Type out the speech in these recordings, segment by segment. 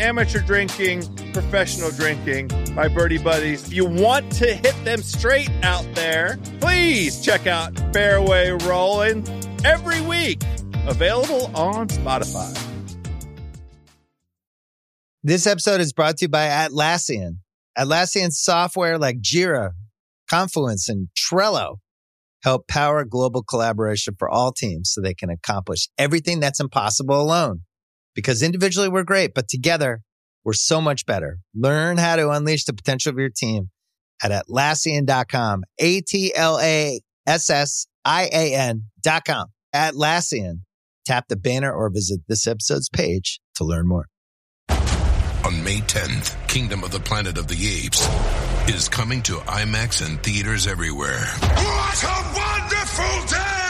amateur drinking, professional drinking, by birdie buddies. If you want to hit them straight out there, please check out Fairway Rolling every week. Available on Spotify. This episode is brought to you by Atlassian. Atlassian software like Jira, Confluence, and Trello help power global collaboration for all teams so they can accomplish everything that's impossible alone. Because individually we're great, but together we're so much better. Learn how to unleash the potential of your team at Atlassian.com. A-T-L-A-S-S-I-A-N dot com. Atlassian. Tap the banner or visit this episode's page to learn more. On May 10th, Kingdom of the Planet of the Apes is coming to IMAX and theaters everywhere. What a wonderful day!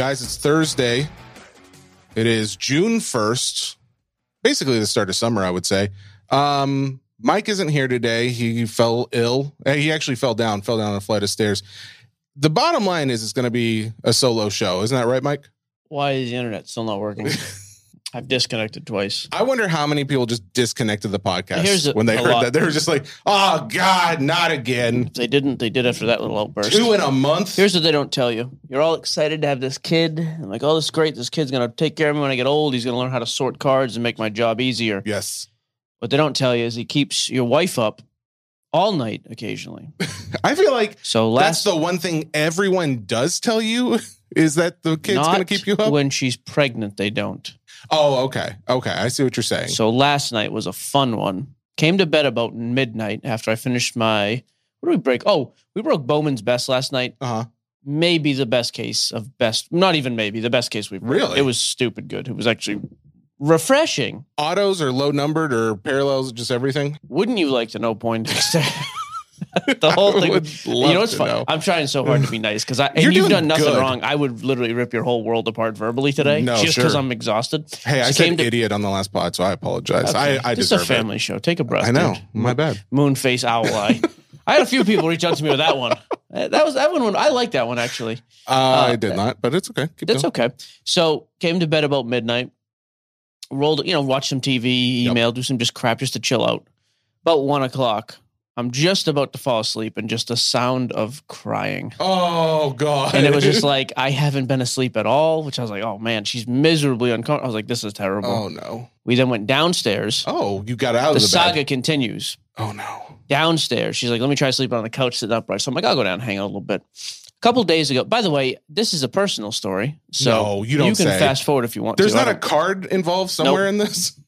Guys, it's Thursday. It is June 1st. Basically the start of summer, I would say. Um, Mike isn't here today. He fell ill. Uh, He actually fell down, fell down a flight of stairs. The bottom line is it's going to be a solo show. Isn't that right, Mike? Why is the internet still not working? I've disconnected twice. I wonder how many people just disconnected the podcast Here's a- when they a heard lot. that. They were just like, oh, God, not again. If they didn't, they did after that little outburst. Two in a month? Here's what they don't tell you. You're all excited to have this kid. I'm like, oh, this is great. This kid's going to take care of me when I get old. He's going to learn how to sort cards and make my job easier. yes. What they don't tell you is he keeps your wife up all night occasionally. I feel like So that's last the one thing everyone does tell you is that the kid's going to not keep you up. when she's pregnant, they don't. Oh, okay. Okay. I see what you're saying. So last night was a fun one. Came to bed about midnight after I finished my. What did we break? Oh, we broke Bowman's best last night. Uh huh. maybe the best case of best not even maybe the best case we've Really? it was stupid good it was actually refreshing Autos are low numbered or parallels, just everything. wouldn't you like to know point the whole thing you know what's fun know. i'm trying so hard to be nice because i and You're you've done nothing good. wrong i would literally rip your whole world apart verbally today No, just because sure. i'm exhausted Hey, I came said to- idiot on the last pod, so I apologize. Okay. I, I this is a deserve family show take a breath. I know. dude. My bad. moon face owl eye i had a few people reach out to me with that one Uh, that was that one i like that one actually Uh, I did not, but it's okay. Keep That's going. okay. So came to bed about midnight, rolled, you know, watch some TV, Yep. email, do some just crap just to chill out. About one o'clock, I'm just about to fall asleep and just a sound of crying. Oh God! And it was just like, I haven't been asleep at all, which I was like, oh man, she's miserably uncomfortable. I was like, this is terrible. oh no! We then went downstairs. Oh, you got out the of the saga bed. continues. Oh no! Downstairs, she's like, let me try sleeping on the couch, sitting upright. So I'm like, I'll go down and hang out a little bit. A couple days ago, by the way, this is a personal story. So No, you don't You can say. fast forward if you want There's to. Not a card involved somewhere in this.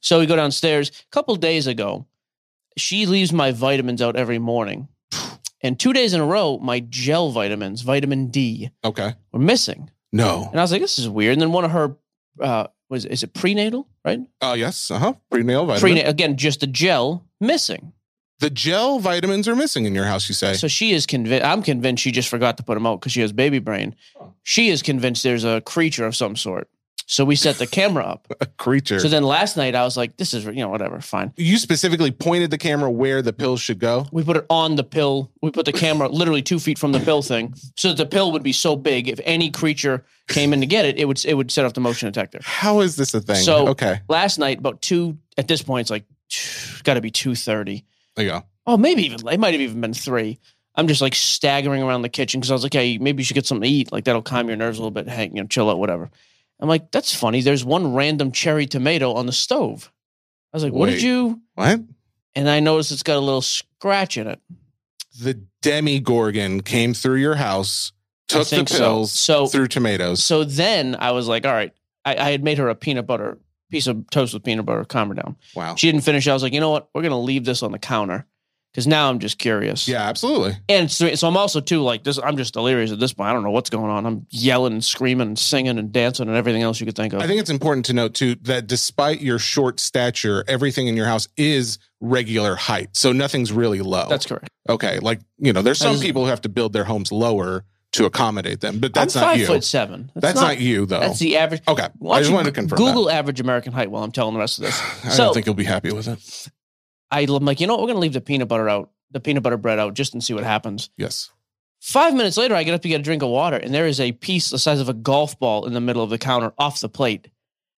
So we go downstairs. A couple days ago, she leaves my vitamins out every morning. And two days in a row, my gel vitamins, vitamin D, Okay. were missing. No. And I was like, this is weird. And then one of her, uh, was is it prenatal, right? Oh yes. Uh huh. Prenatal vitamin. Prenatal, again, just a gel missing. the gel vitamins are missing in your house. You say. So she is convinced, I'm convinced she just forgot to put them out because she has baby brain. She is convinced there's a creature of some sort. So we set the camera up. a creature. So then last night I was like, this is, you know, whatever, fine. you specifically pointed the camera where the pills should go. We put it on the pill. We put the camera literally two feet from the pill thing, so that the pill would be so big. If any creature came in to get it, it would it would set off the motion detector. How is this a thing? So okay. last night, about two. At this point, it's like got to be two thirty. There you go. Oh, maybe even it might have even been three. I'm just like staggering around the kitchen because I was like, hey, maybe you should get something to eat. Like that'll calm your nerves a little bit. Hang, you know, chill out, whatever. I'm like, that's funny. There's one random cherry tomato on the stove. I was like, what Wait. did you? What? And I noticed it's got a little scratch in it. The Demogorgon came through your house, took the think so. pills, So- through tomatoes. So then I was like, all right. I, I had made her a peanut butter piece of toast with peanut butter. Calm her down. wow. She didn't finish. I was like, you know what? We're gonna leave this on the counter because now I'm just curious. Yeah, absolutely. And so, so I'm also too like this. I'm just delirious at this point. I don't know what's going on. I'm yelling and screaming and singing and dancing and everything else you could think of. I think it's important to note too that despite your short stature, everything in your house is regular height. So nothing's really low. That's correct. okay. Like, you know, there's some people who have to build their homes lower to accommodate them, but that's I'm not five you. foot seven. that's not, you though. That's the average. okay. Why I just wanted to confirm Google average American height while I'm telling the rest of this. I so- don't think you'll be happy with it. I'm like, you know what? We're gonna leave the peanut butter out, the peanut butter bread out, just and see what happens. Yes. Five minutes later, I get up to get a drink of water, and there is a piece the size of a golf ball in the middle of the counter off the plate.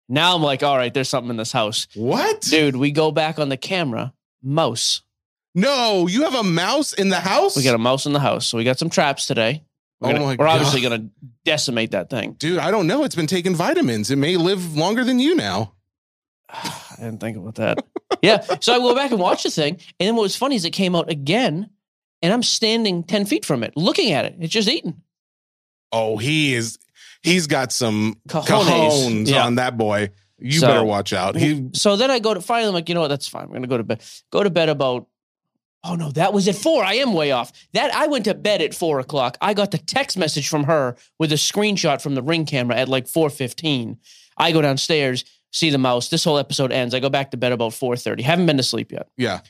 Now I'm like, all right, there's something in this house. What? Dude, we go back on the camera, mouse. No, you have a mouse in the house? We got a mouse in the house. So we got some traps today. We're, Oh gonna- we're obviously going to decimate that thing. Dude, I don't know. It's been taking vitamins. It may live longer than you now. I didn't think about that. yeah. So I go back and watch the thing. And then what was funny is it came out again, and I'm standing 10 feet from it, looking at it. It's just eating. Oh, he is. He's got some Cojones. cajones Yeah. on that boy. You So- better watch out. He So then I go to finally, I'm like, you know what? That's fine. We're going to go to bed. Go to bed about, oh no, that was at four. I am way off. That I went to bed at four o'clock. I got the text message from her with a screenshot from the ring camera at like 4.15. I go downstairs, see the mouse. This whole episode ends. I go back to bed about 4.30. Haven't been to sleep yet. yeah.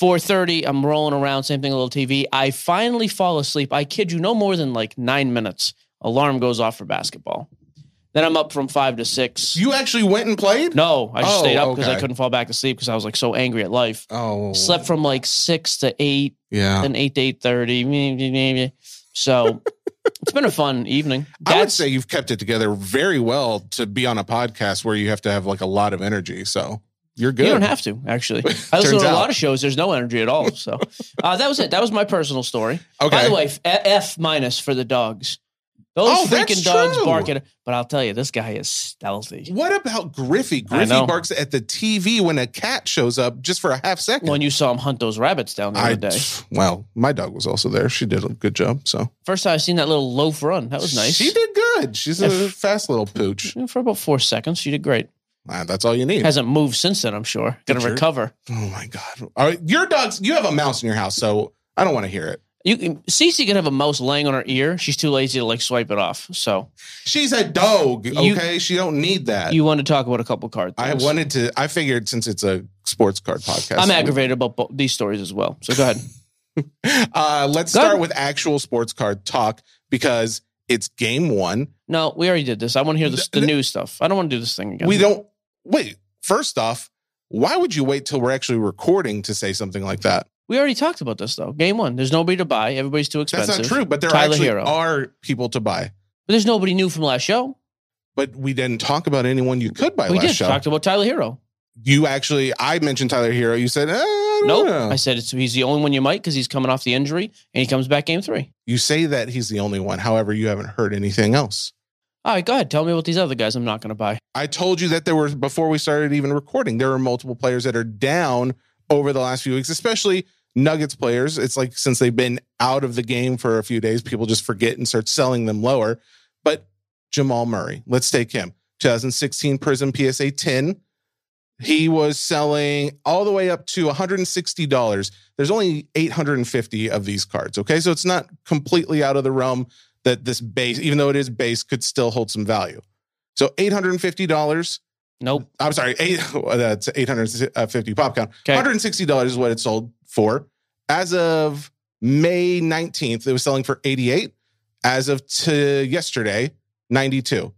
4.30, I'm rolling around, same thing, a little TV. I finally fall asleep. I kid you, no more than like nine minutes. Alarm goes off for basketball. Then I'm up from five to six. You actually went and played? no, I just Oh, stayed up because I couldn't fall back to sleep because I was like so angry at life. Oh. Slept from like six to eight, Yeah. then eight to eight thirty. So it's been a fun evening. I would say you've kept it together very well to be on a podcast where you have to have like a lot of energy. So you're good. You don't have to actually. I listen to a out. lot of shows. There's no energy at all. So uh, that was it. That was my personal story. Okay. By the way, F, F minus for the dogs. Those Oh, freaking dogs true. bark at. But I'll tell you, this guy is stealthy. What about Griffey? Griffey barks at the TV when a cat shows up just for a half second. When you saw him hunt those rabbits down the I, other day. well, my dog was also there. She did a good job. So First time I've seen that little loaf run. That was nice. She did good. She's a If- fast little pooch. for about four seconds. She did great. Ah, that's all you need. Hasn't moved since then. I'm sure. Gonna recover. oh my god! All right, your dogs. You have a mouse in your house, so I don't want to hear it. You Cece can have a mouse laying on her ear. She's too lazy to like swipe it off. So She's a dog. You- Okay, she don't need that. you want to talk about a couple cards? I wanted to. I figured since it's a sports card podcast, I'm aggravated about bo- these stories as well. So go ahead. Uh, let's Go start ahead. with actual sports card talk because it's game one. No, we already did this. I want to hear this, the Th- news stuff. I don't want to do this thing again. We don't wait. First off, why would you wait till we're actually recording to say something like that? We already talked about this though. Game one. There's nobody to buy. Everybody's too expensive. That's not true. But there Tyler actually Herro. are people to buy. But there's nobody new from last show. But we didn't talk about anyone you could buy we last did show. talked about Tyler Herro. you actually, I mentioned Tyler Herro. You said, eh, I Nope. know. I said it's he's the only one you might because he's coming off the injury and he comes back game three. You say that he's the only one. However, you haven't heard anything else. All right, go ahead. Tell me about these other guys I'm not going to buy. I told you that there were before we started even recording. There were multiple players that are down over the last few weeks, especially Nuggets players. It's like since they've been out of the game for a few days, people just forget and start selling them lower. But Jamal Murray, let's take him. 2016 Prism PSA 10. He was selling all the way up to $160. There's only 850 of these cards. Okay. So it's not completely out of the realm that this base, even though it is base, could still hold some value. So $850. Nope. I'm sorry, eight, that's 850 pop count. Okay. $160 is what it sold for. As of May 19th, it was selling for 88. As of to yesterday, 92.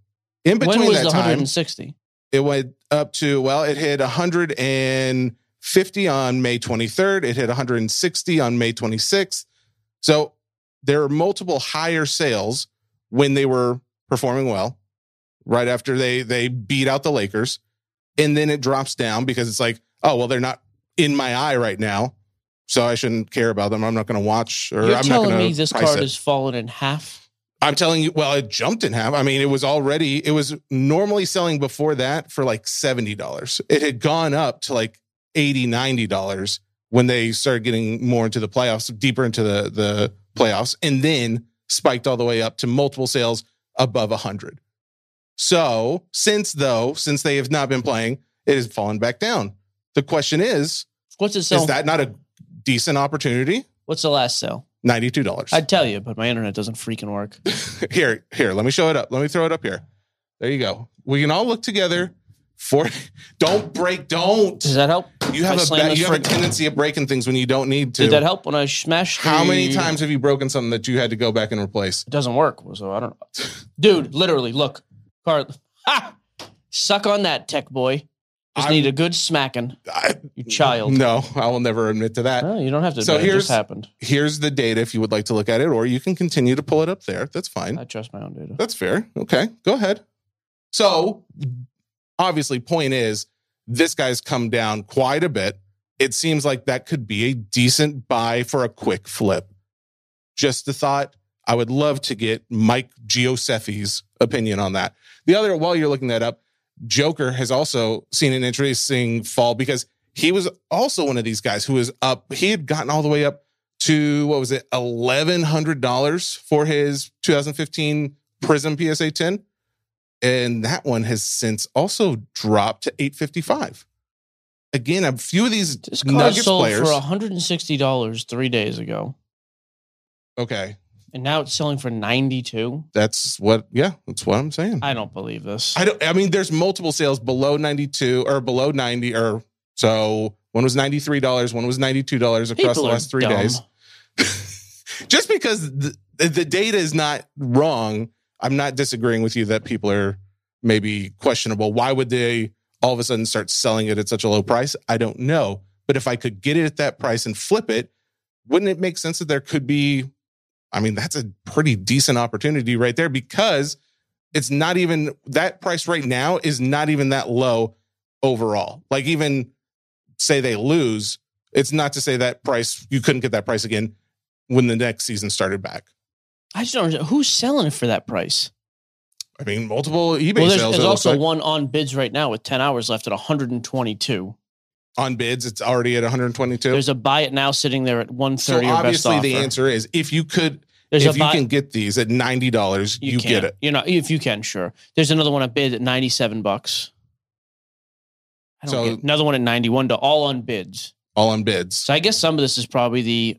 In between when was that the time, 160? it went up to, well, it hit 150 on May 23rd. It hit 160 on May 26th. So there are multiple higher sales when they were performing well, right after they they beat out the Lakers. And then it drops down because it's like, oh, well, they're not in my eye right now. So I shouldn't care about them. I'm not going to watch or You're I'm not telling going me this card it. has fallen in half? I'm telling you, well, it jumped in half. I mean, it was already, it was normally selling before that for like $70. It had gone up to like $80, $90 when they started getting more into the playoffs, deeper into the, the playoffs, and then spiked all the way up to multiple sales above 100. So, since though, since they have not been playing, it has fallen back down. The question is, What's it sell? is that not a decent opportunity? What's the last sale? $92. I'd tell you, but my internet doesn't freaking work. here, here, let me show it up. Let me throw it up here. There you go. We can all look together for don't break, don't. Does that help? You have I a ba- you have a tendency of breaking things when you don't need to. Did that help when I smashed? How many times have you broken something that you had to go back and replace? It doesn't work. So I don't. Dude, literally, look. Car, ha! Suck on that, tech boy. Just I'm- need a good smacking, I, you child. no, I will never admit to that. No, you don't have to. So So it here's- just happened. Here's the data if you would like to look at it, or you can continue to pull it up there. That's fine. I trust my own data. That's fair. Okay, go ahead. So, obviously, point is, this guy's come down quite a bit. It seems like that could be a decent buy for a quick flip. Just a thought. I would love to get Mike Gioseffi's opinion on that. The other, while you're looking that up, Joker has also seen an interesting fall because he was also one of these guys who was up. He had gotten all the way up to what was it, eleven hundred dollars for his 2015 Prism PSA 10, and that one has since also dropped to 855. Again, a few of these This car Nuggets sold players. for $160 three days ago, okay, and now it's selling for 92. that's what. Yeah, that's what I'm saying. I don't believe this. I don't. I mean, there's multiple sales below 92 or below 90, or so one was 93 dollars, one was 92 dollars across People the last three dumb. days. Just because the, the data is not wrong, I'm not disagreeing with you that people are maybe questionable. Why would they all of a sudden start selling it at such a low price? I don't know. But if I could get it at that price and flip it, wouldn't it make sense that there could be? I mean, that's a pretty decent opportunity right there because it's not even that price right now is not even that low overall. Like even say they lose, it's not to say that price you couldn't get that price again when the next season started back. I just don't understand. Who's selling it for that price? I mean, multiple eBay well, there's, sales. there's also like. one on bids right now with 10 hours left at 122. On bids. It's already at 122. There's a buy it now sitting there at so 130 or best obviously the offer. answer is if you could, There's if you buy, can get these at ninety dollars, you, can. get it. You know, if you can, sure. There's another one at bid at 97 bucks. I don't So- get another one at 91 to all on bids. all on bids. So I guess some of this is probably the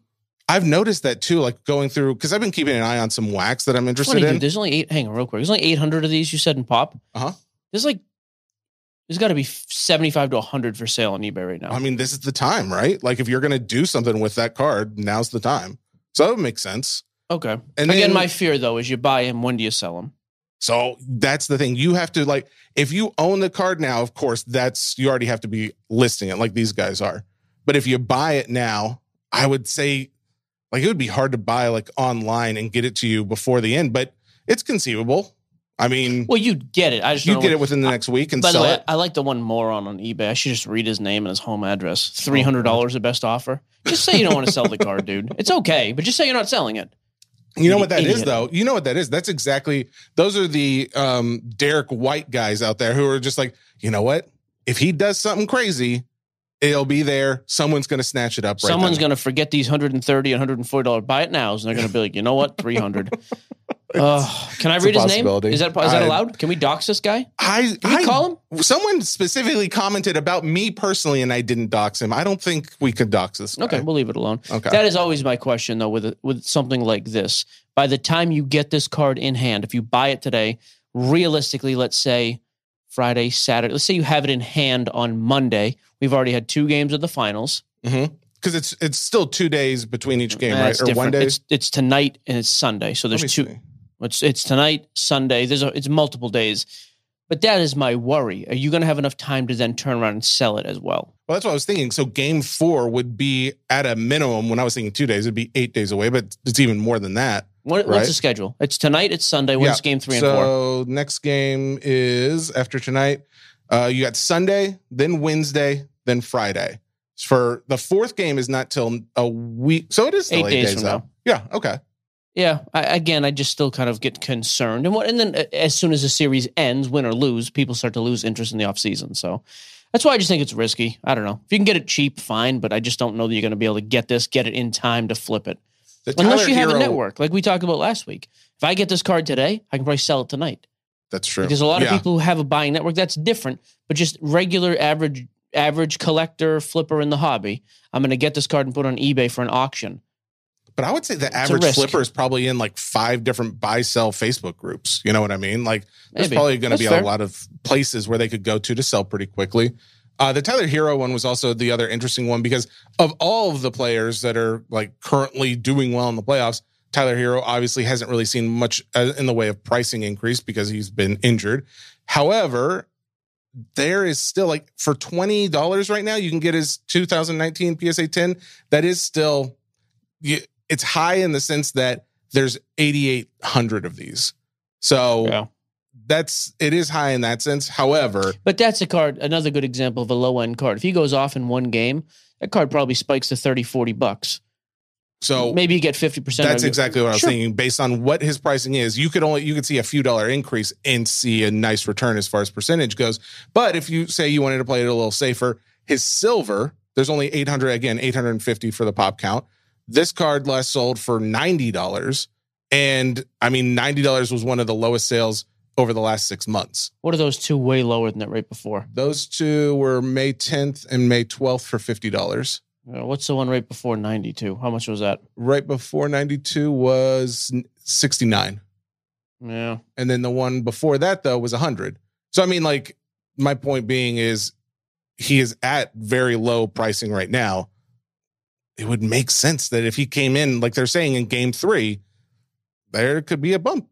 I've noticed that too, like going through because I've been keeping an eye on some wax that I'm interested funny, in. dude. There's only eight. Hang on, real quick. There's only 800 of these. You said in pop. Uh-huh. There's like there's got to be 75 to 100 for sale on eBay right now. I mean, this is the time, right? Like if you're gonna do something with that card, now's the time. So that makes sense. okay. And Again, then- my fear though is you buy him. When do you sell him? So that's the thing. You have to like if you own the card now, of course, that's you already have to be listing it like these guys are. But if you buy it now, I would say like it would be hard to buy like online and get it to you before the end, but it's conceivable. I mean, Well, you'd get it. I just you don't get know it within the next week and By the way, it. I like the one moron on eBay. I should just read his name and his home address. Three hundred dollars the best offer. Just say you don't want to sell the card, dude. It's okay, but just say you're not selling it. You know what that is, idiot. though. You know what that is. That's exactly those are the um Derrick White guys out there who are just like, you know what? If he does something crazy, it'll be there. Someone's going to snatch it up. Right Someone's going to forget these 130 and 140 dollar buy it nows, and they're going to be like, you know what, 300. uh, can I read his name? Is that is that I- allowed? Can we dox this guy? I, Can we I call him? Someone specifically commented about me personally, and I didn't dox him. I don't think we could dox this guy. Okay, we'll leave it alone. Okay. That is always my question, though, with with something like this. By the time you get this card in hand, if you buy it today, realistically, let's say Friday, Saturday, let's say you have it in hand on Monday. We've already had two games of the finals. because it's it's still two days between each game, right? That's Or one day. It's it's tonight and it's Sunday. So there's two. see. It's it's tonight, Sunday. There's a, it's multiple days. But that is my worry. Are you going to have enough time to then turn around and sell it as well? Well, that's what I was thinking. So game four would be at a minimum. When I was thinking two days, it'd be eight days away, but it's even more than that. What, Right. What's the schedule? It's tonight. It's Sunday. When's game three and four? so next game is after tonight. Uh, you got Sunday, then Wednesday, then Friday. For the fourth game is not till a week, so it is still Eight eight, days days, from now. Yeah, okay. Yeah, I, again, I just still kind of get concerned, and what, and then uh, as soon as the series ends, win or lose, people start to lose interest in the offseason. So that's why I just think it's risky. I don't know if you can get it cheap, fine, but I just don't know that you're going to be able to get this, get it in time to flip it, unless you have a network like we talked about last week. If I get this card today, I can probably sell it tonight That's true. because a lot of Yeah. people who have a buying network that's different, but just regular average average collector flipper in the hobby. I'm going to get this card and put it on eBay for an auction. But I would say the average flipper is probably in like five different buy sell Facebook groups. You know what I mean? Like there's Maybe. probably going to be fair. a lot of places where they could go to to sell pretty quickly. Uh, the Tyler Herro one was also the other interesting one because of all of the players that are like currently doing well in the playoffs. Tyler Herro obviously hasn't really seen much uh, in the way of pricing increase because he's been injured. However, there is still like for twenty dollars right now, you can get his 2019 PSA 10. That is still you, it's high in the sense that there's 8,800 of these. So Yeah. that's it is high in that sense. However, But that's a card, another good example of a low end card. If he goes off in one game, that card probably spikes to 30, 40 bucks. so Maybe you get 50%. that's of exactly what I was Sure. thinking. Based on what his pricing is, you could only you could see a few dollar increase and see a nice return as far as percentage goes. But if you say you wanted to play it a little safer, his silver, there's only 800 again, 850 for the pop count. This card last sold for $90. And I mean, $90 was one of the lowest sales over the last six months. What are those two way lower than that right before? Those two were May 10th and May 12th for $50. Uh, what's the one right before 92? How much was that? Right before 92 was 69. Yeah. And then the one before that, though, was 100. So, I mean, like, my point being is he is at very low pricing right now. It would make sense that if he came in, like they're saying in game three, there could be a bump.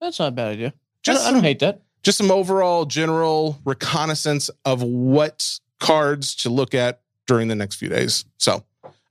That's not a bad idea. I Just don't, I don't hate that. just some overall general reconnaissance of what cards to look at during the next few days. So,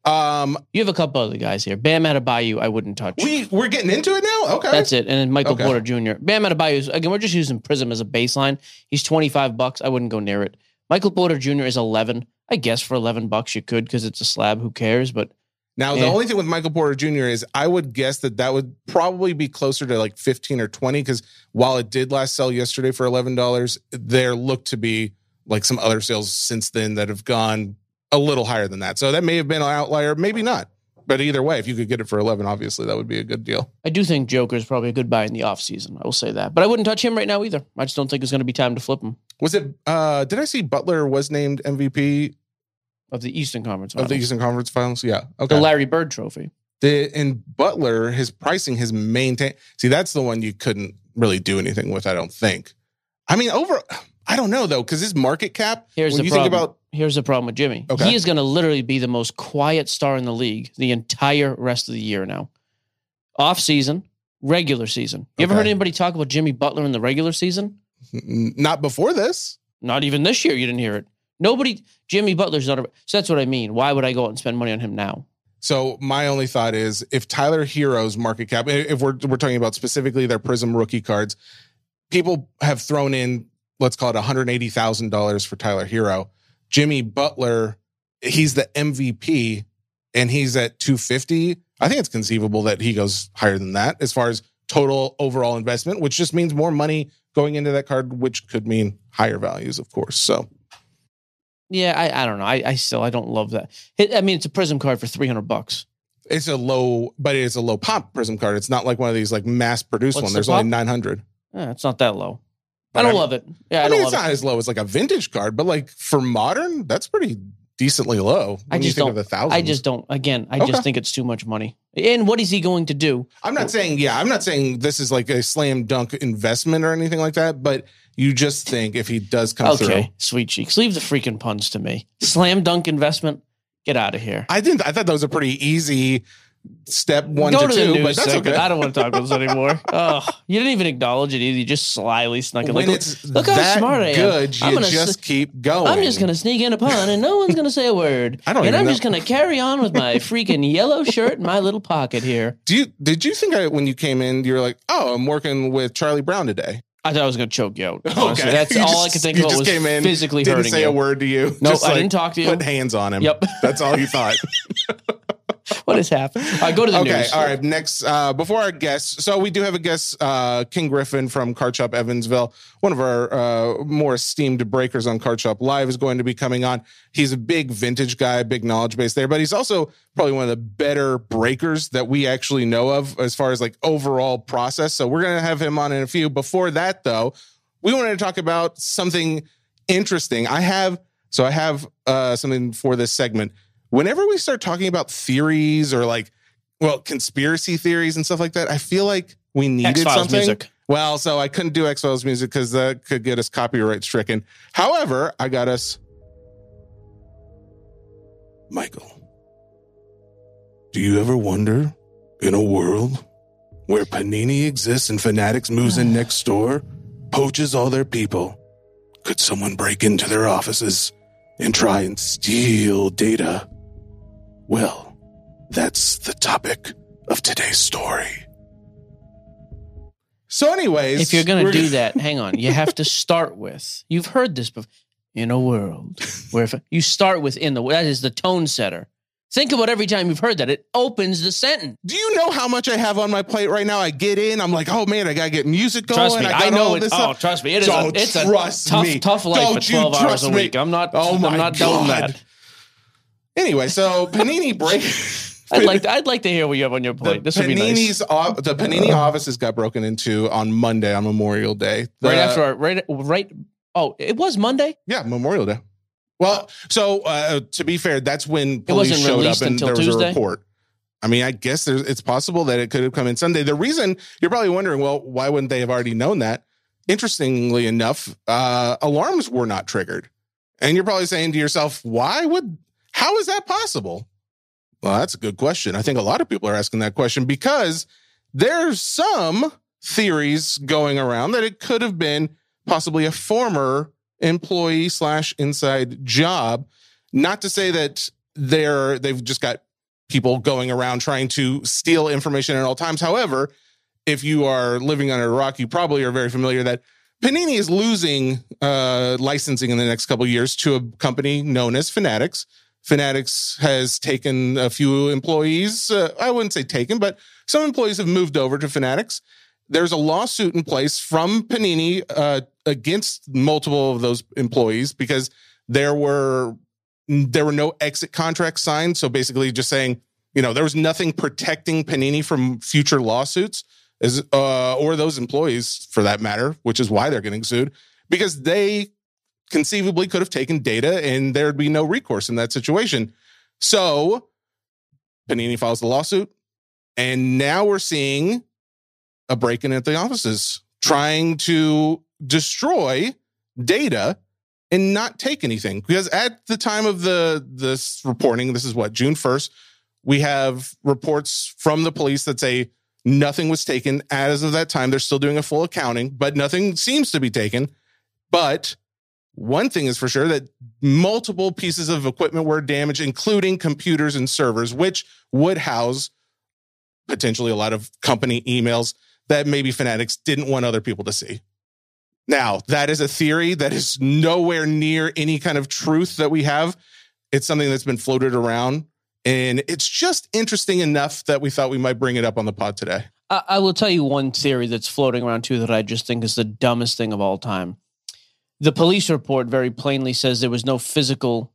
um, You have a couple other guys here. Bam Adebayo, I wouldn't touch. we we're getting into it now. Okay, That's it. And then Michael Okay. Porter Jr. Bam Adebayo again. We're just using Prism as a baseline. He's twenty five bucks. I wouldn't go near it. Michael Porter Jr. is eleven. I guess for eleven bucks you could because it's a slab. Who cares? But Now, the Yeah. only thing with Michael Porter Jr. is I would guess that that would probably be closer to like 15 or 20 because while it did last sell yesterday for $11, there looked to be like some other sales since then that have gone a little higher than that. So that may have been an outlier, maybe not. But either way, if you could get it for 11, obviously that would be a good deal. I do think Joker is probably a good buy in the offseason. I will say that. But I wouldn't touch him right now either. I just don't think it's going to be time to flip him Was it, uh, did I see Butler was named MVP of the Eastern Conference. of the Eastern Conference Finals? Yeah. the Okay. Larry Bird Trophy. The, and Butler, his pricing has maintained. See, that's the one you couldn't really do anything with, I don't think. I mean, over, I don't know though, because his market cap, Here's when the you problem. think about, Here's the problem with Jimmy. Okay. He is going to literally be the most quiet star in the league the entire rest of the year now. Off season, regular season. You ever heard anybody talk about Jimmy Butler in the regular season? Not before this. Not even this year. You didn't hear it. Nobody. Jimmy Butler's not. A, so that's what I mean. Why would I go out and spend money on him now? So my only thought is if Tyler Herro's market cap, if we're we're talking about specifically their Prism rookie cards, people have thrown in let's call it one hundred eighty thousand dollars for Tyler Herro. Jimmy Butler, he's the MVP, and he's at two fifty. I think it's conceivable that he goes higher than that as far as total overall investment, which just means more money going into that card, which could mean higher values, of course. So Yeah, I, I don't know. I, I still I don't love that. It, I mean, it's a Prism card for three hundred bucks. it's a low, but it's a low pop Prism card. It's not like one of these like mass produced What's one. the There's only nine hundred. Eh, it's not that low. But I don't I'm- love it. Yeah, I, I, don't mean, it's not it. as low as like a vintage card, but like for modern, that's pretty decently low. I just think don't. of the thousands. I just don't. Again, I Okay. just think it's too much money. And what is he going to do? I'm not saying, yeah, I'm not saying this is like a slam dunk investment or anything like that, but you just think if he does come Okay, through. sweet cheeks. Leave the freaking puns to me. Slam dunk investment. Get out of here. I didn't, I thought that was a pretty easy step one Go to, to, two, news but that's segment. okay. I don't want to talk about this anymore. Oh, you didn't even acknowledge it either. You just slyly snuck it. when Look, it's look how smart I am. good, I'm gonna just keep going. I'm just gonna sneak in a pun, and no one's gonna say a word. I don't And I'm know- just gonna carry on with my freaking yellow shirt in my little pocket here. Do you, did you think I, when you came in, you were like, oh, I'm working with Charlie Brown today? I thought I was gonna choke you out. Honestly. That's You all I could think about just was came in, physically didn't hurting say you. a word to you. Nope, just I like didn't talk to you. Put hands on him. Yep. That's all you thought. What has happened? All right, go to the okay, news. all right. Next, uh, before our guests, so we do have a guest, uh, Ken Griffin from Card Shop Evansville, one of our uh, more esteemed breakers on Card Shop Live, is going to be coming on. He's a big vintage guy, big knowledge base there, but he's also probably one of the better breakers that we actually know of as far as like overall process. So we're going to have him on in a few. Before that, though, we wanted to talk about something interesting. I have so I have uh, something for this segment. Whenever we start talking about theories or like, well, conspiracy theories and stuff like that, I feel like we needed X-Files something. music. Well, so I couldn't do X Files music because that could get us copyright stricken. However, I got us Michael. Do you ever wonder in a world where Panini exists and Fanatics moves in next door, poaches all their people, could someone break into their offices and try and steal data? Well, that's the topic of today's story. So, anyways, If you're going to do that, hang on. You have to start with. You've heard this before. In a world where if you start with in the that is the tone setter. Think about every time you've heard that. It opens the sentence. do you know how much I have on my plate right now? I get in, I'm like, oh man, I gotta get music going. Trust me, I, I, know it. Oh, stuff. trust me, it is. Don't a, it's a tough, me. tough life Don't for you twelve hours trust a me. week. I'm not. Oh my I'm not doing God. Anyway, so Panini break. I'd like. I'd like to hear what you have on your the plate. This would be nice. the Panini offices got broken into on Monday on Memorial Day. The- right after our right. Right. Oh, it was Monday. yeah, Memorial Day. Well, so uh, to be fair, that's when police wasn't showed up and until there was Tuesday? a report. I mean, I guess there's, it's possible that it could have come in Sunday. The reason you're probably wondering, well, why wouldn't they have already known that? Interestingly enough, uh, alarms were not triggered. And you're probably saying to yourself, why would, how is that possible? Well, that's a good question. I think a lot of people are asking that question because there's some theories going around that it could have been possibly a former employee slash inside job. Not to say that they're they've just got people going around trying to steal information at all times. However, if you are living under a rock, you probably are very familiar that Panini is losing uh, licensing in the next couple years to a company known as Fanatics. Fanatics has taken a few employees. Uh, I wouldn't say taken, but some employees have moved over to Fanatics. There's a lawsuit in place from Panini uh, against multiple of those employees because there were there were no exit contracts signed. So basically, just saying, you know, there was nothing protecting Panini from future lawsuits, as uh, or those employees for that matter, which is why they're getting sued because they conceivably could have taken data and there'd be no recourse in that situation. So Panini files the lawsuit, and now we're seeing a break in at the offices trying to destroy data and not take anything. Because at the time of the this reporting this is what June 1st we have reports from the police that say nothing was taken. As of that time they're still doing a full accounting but nothing seems to be taken. But one thing is for sure that multiple pieces of equipment were damaged including computers and servers which would house potentially a lot of company emails that maybe fanatics didn't want other people to see now, that is a theory that is nowhere near any kind of truth that we have. It's something that's been floated around, and it's just interesting enough that we thought we might bring it up on the pod today. I, I will tell you one theory that's floating around too that I just think is the dumbest thing of all time. The police report very plainly says there was no physical,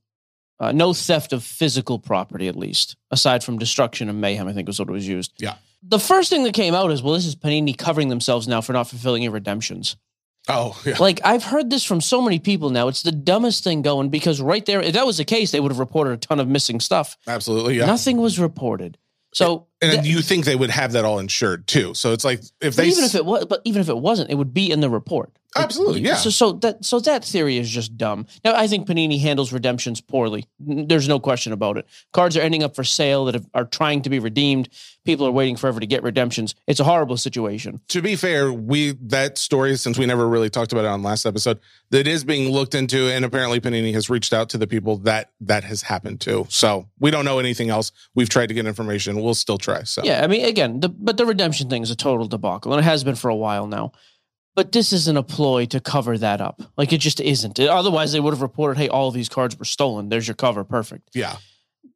uh, no theft of physical property, at least aside from destruction and mayhem. I think was what was used. Yeah. The first thing that came out is, well, this is Panini covering themselves now for not fulfilling your redemptions. Oh, yeah. Like I've heard this from so many people now. It's the dumbest thing going because right there, if that was the case, they would have reported a ton of missing stuff. Absolutely. Yeah. Nothing was reported. So and th- you think they would have that all insured too. So it's like if they. even if it was, but even if it wasn't, it would be in the report. Absolutely, yeah. So, so that so that theory is just dumb. Now, I think Panini handles redemptions poorly. There's no question about it. Cards are ending up for sale that have, are trying to be redeemed. People are waiting forever to get redemptions. It's a horrible situation. to be fair, we that story since we never really talked about it on last episode, that is being looked into, and apparently Panini has reached out to the people that that has happened to. So we don't know anything else. We've tried to get information. We'll still try. So Yeah, I mean, again, the, but the redemption thing is a total debacle, and it has been for a while now. But this isn't a ploy to cover that up. Like it just isn't. Otherwise, they would have reported, "Hey, all of these cards were stolen. There's your cover. Perfect." yeah,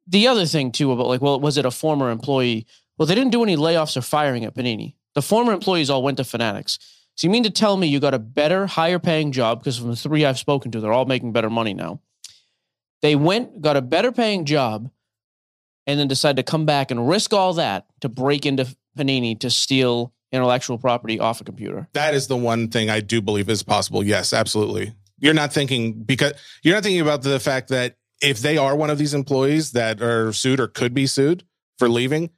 the other thing too about like, well, was it a former employee? Well, they didn't do any layoffs or firing at Panini. The former employees all went to Fanatics. So you mean to tell me you got a better, higher paying job? Because from the three I've spoken to, they're all making better money now. They went, got a better paying job, and then decided to come back and risk all that to break into Panini to steal intellectual property off a computer. That is the one thing I do believe is possible. Yes, absolutely. You're not thinking because you're not thinking about the fact that if they are one of these employees that are sued or could be sued for leaving,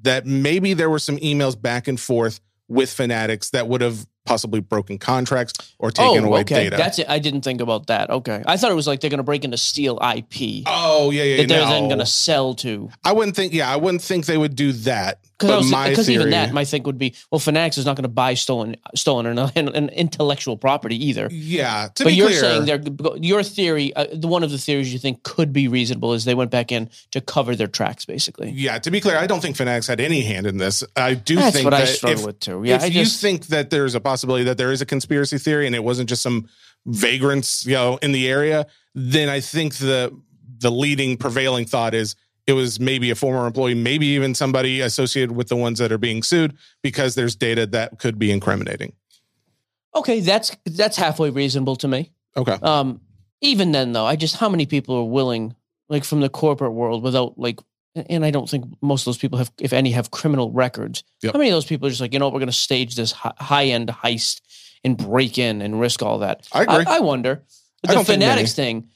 that maybe there were some emails back and forth with Fanatics that would have possibly broken contracts or taken oh, away Oh, okay. data. That's it. I didn't think about that. Okay. I thought it was like they're going to break into steal IP oh yeah, yeah. that they're then going to sell to. I wouldn't think. Yeah, I wouldn't think they would do that. Because because even that, my think would be, well, Fanatics is not going to buy stolen stolen or an, an intellectual property either. yeah. To but you're clear, saying they're your theory. Uh, the one of the theories you think could be reasonable is they went back in to cover their tracks, basically. Yeah, to be clear, I don't think Fanatics had any hand in this. I do That's think what I that struggle if, with too. Yeah, if I you just think that there's a possibility that there is a conspiracy theory and it wasn't just some vagrants, you know, in the area, then I think the the leading prevailing thought is it was maybe a former employee, maybe even somebody associated with the ones that are being sued because there's data that could be incriminating. okay. That's that's halfway reasonable to me. Okay. Um, even then, though, I just how many people are willing, like from the corporate world, without like, and I don't think most of those people have, if any, have criminal records. Yep. How many of those people are just like, you know, what, we're going to stage this high end heist and break in and risk all that? I agree. I, wonder. But I the Fanatics thing,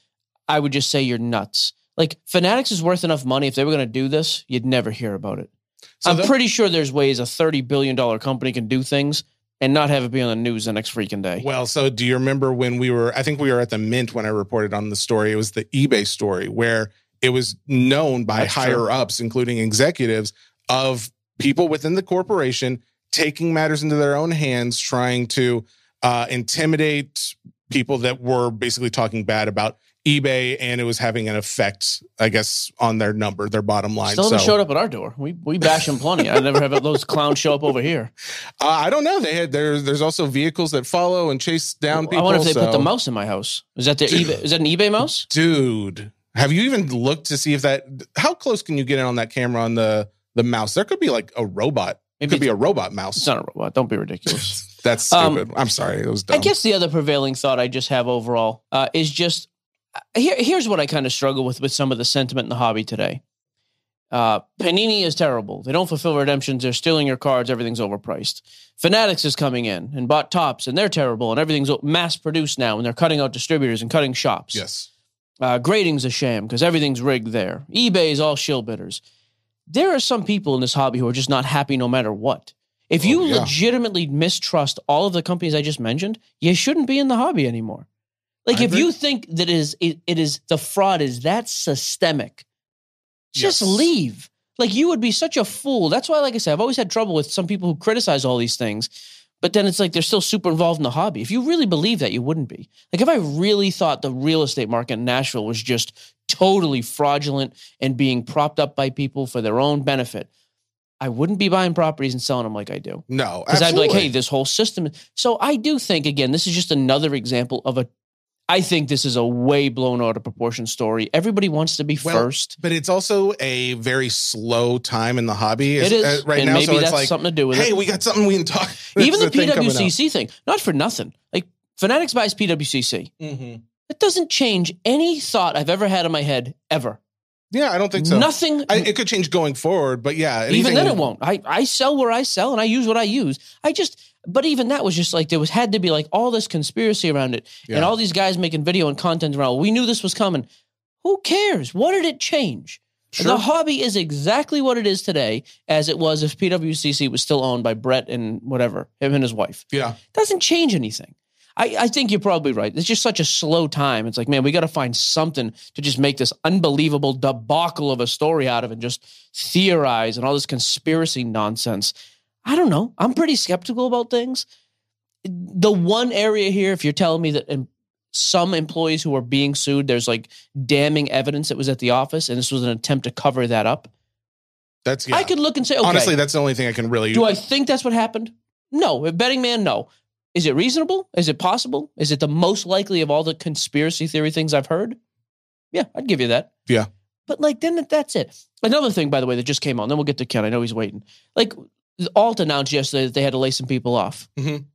I would just say you're nuts. Like Fanatics is worth enough money. If they were going to do this, you'd never hear about it. So I'm the- pretty sure there's ways a thirty billion dollar company can do things and not have it be on the news the next freaking day. Well, so do you remember when we were, I think we were at the Mint when I reported on the story. It was the eBay story where it was known by That's higher true. ups, including executives, of people within the corporation taking matters into their own hands, trying to uh, intimidate people that were basically talking bad about eBay, and it was having an effect, I guess, on their number, their bottom line. Still haven't so showed up at our door. We we bash them plenty. I never have those clowns show up over here. uh, I don't know. They had there's there's also vehicles that follow and chase down people. I wonder if they put the mouse in my house. Is that their eBay? Is that an eBay mouse? dude have you even looked to see if that how close can you get in on that camera on the the mouse there could be like a robot it could be a robot mouse. It's not a robot. Don't be ridiculous. that's Um, stupid i'm sorry it was dumb I guess the other prevailing thought I just have overall uh, is just here. Here's what I kind of struggle with with some of the sentiment in the hobby today. Uh, Panini is terrible. They don't fulfill redemptions. They're stealing your cards. Everything's overpriced. Fanatics is coming in and bought Topps, and they're terrible. And everything's mass produced now, and they're cutting out distributors and cutting shops. yes Uh, grading's a sham because everything's rigged there. eBay is all shill bidders. There are some people in this hobby who are just not happy no matter what. If you Oh, yeah. legitimately mistrust all of the companies I just mentioned, you shouldn't be in the hobby anymore. Like I if agree. you think that it is it, it is the fraud is that systemic, just Yes. leave. Like you would be such a fool. That's why, like I said, I've always had trouble with some people who criticize all these things, but then it's like they're still super involved in the hobby. If you really believe that, you wouldn't be. Like if I really thought the real estate market in Nashville was just totally fraudulent and being propped up by people for their own benefit, I wouldn't be buying properties and selling them like I do. no Because I'd be like, hey, this whole system. So I do think, again, this is just another example of a. I think this is a way blown out of proportion story. Everybody wants to be Well, first. but it's also a very slow time in the hobby It is uh, right and now Maybe so it's that's like something to do with hey it. we got something we can talk Even the There's a thing. PWCC thing, not for nothing. Like Fanatics buys PWCC. Mhm. It doesn't change any thought I've ever had in my head ever. yeah i don't think so Nothing. I, it could change going forward but yeah even then, it won't. I, I sell where I sell and I use what I use. I just, but even that was just like there was had to be like all this conspiracy around it and all these guys making video and content around. We knew this was coming. Who cares? What did it change? Sure. The hobby is exactly what it is today, as it was if PWCC was still owned by Brett and whatever him and his wife. yeah doesn't change anything. I, I think you're probably right. It's just such a slow time. It's like, man, we got to find something to just make this unbelievable debacle of a story out of and just theorize and all this conspiracy nonsense. I don't know. I'm pretty skeptical about things. The one area here, if you're telling me that some employees who are being sued, there's like damning evidence that was at the office and this was an attempt to cover that up. that's yeah I could look and say, okay, honestly that's the only thing i can really do I think that's what happened? No. Betting man, no. Is it reasonable? Is it possible? Is it the most likely of all the conspiracy theory things I've heard? Yeah, I'd give you that. Yeah. But like then that's it. Another thing, by the way, that just came on. Then we'll get to Ken. I know he's waiting. Like Alt announced yesterday that they had to lay some people off. Mhm.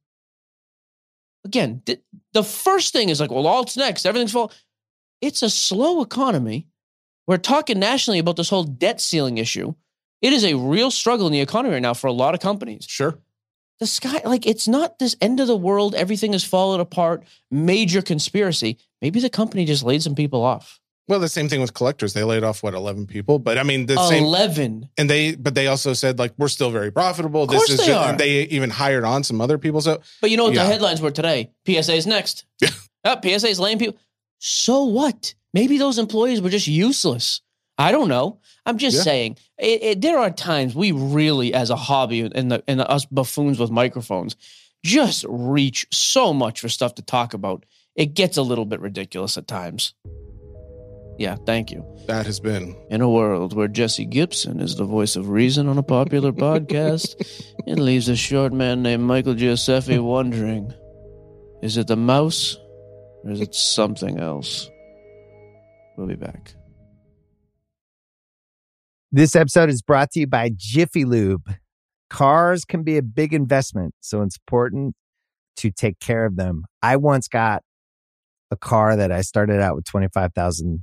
Again, th- the first thing is like, well, Alt's next. Everything's full. It's a slow economy. We're talking nationally about this whole debt ceiling issue. It is a real struggle in the economy right now for a lot of companies. Sure. The sky, like, it's not this end of the world. Everything is falling apart. Major conspiracy. Maybe the company just laid some people off. Well, the same thing with collectors. They laid off what eleven people, but I mean the same. Eleven. And they, but they also said like we're still very profitable. Of course this is, they just, are. they even hired on some other people. So But you know what Yeah. the headlines were today? PSA's next. Yeah. Oh, PSA's laying people. So what? Maybe those employees were just useless. I don't know. I'm just Yeah. saying. It, it, there are times we really, as a hobby, and the and us buffoons with microphones, just reach so much for stuff to talk about. It gets a little bit ridiculous at times. Yeah, thank you. that has been In a world where Jesse Gibson is the voice of reason on a popular podcast, it leaves a short man named Michael Gioseffi wondering is it the mouse or is it something else? We'll be back. This episode is brought to you by Jiffy Lube. Cars can be a big investment, so it's important to take care of them. I once got a car that I started out with 25,000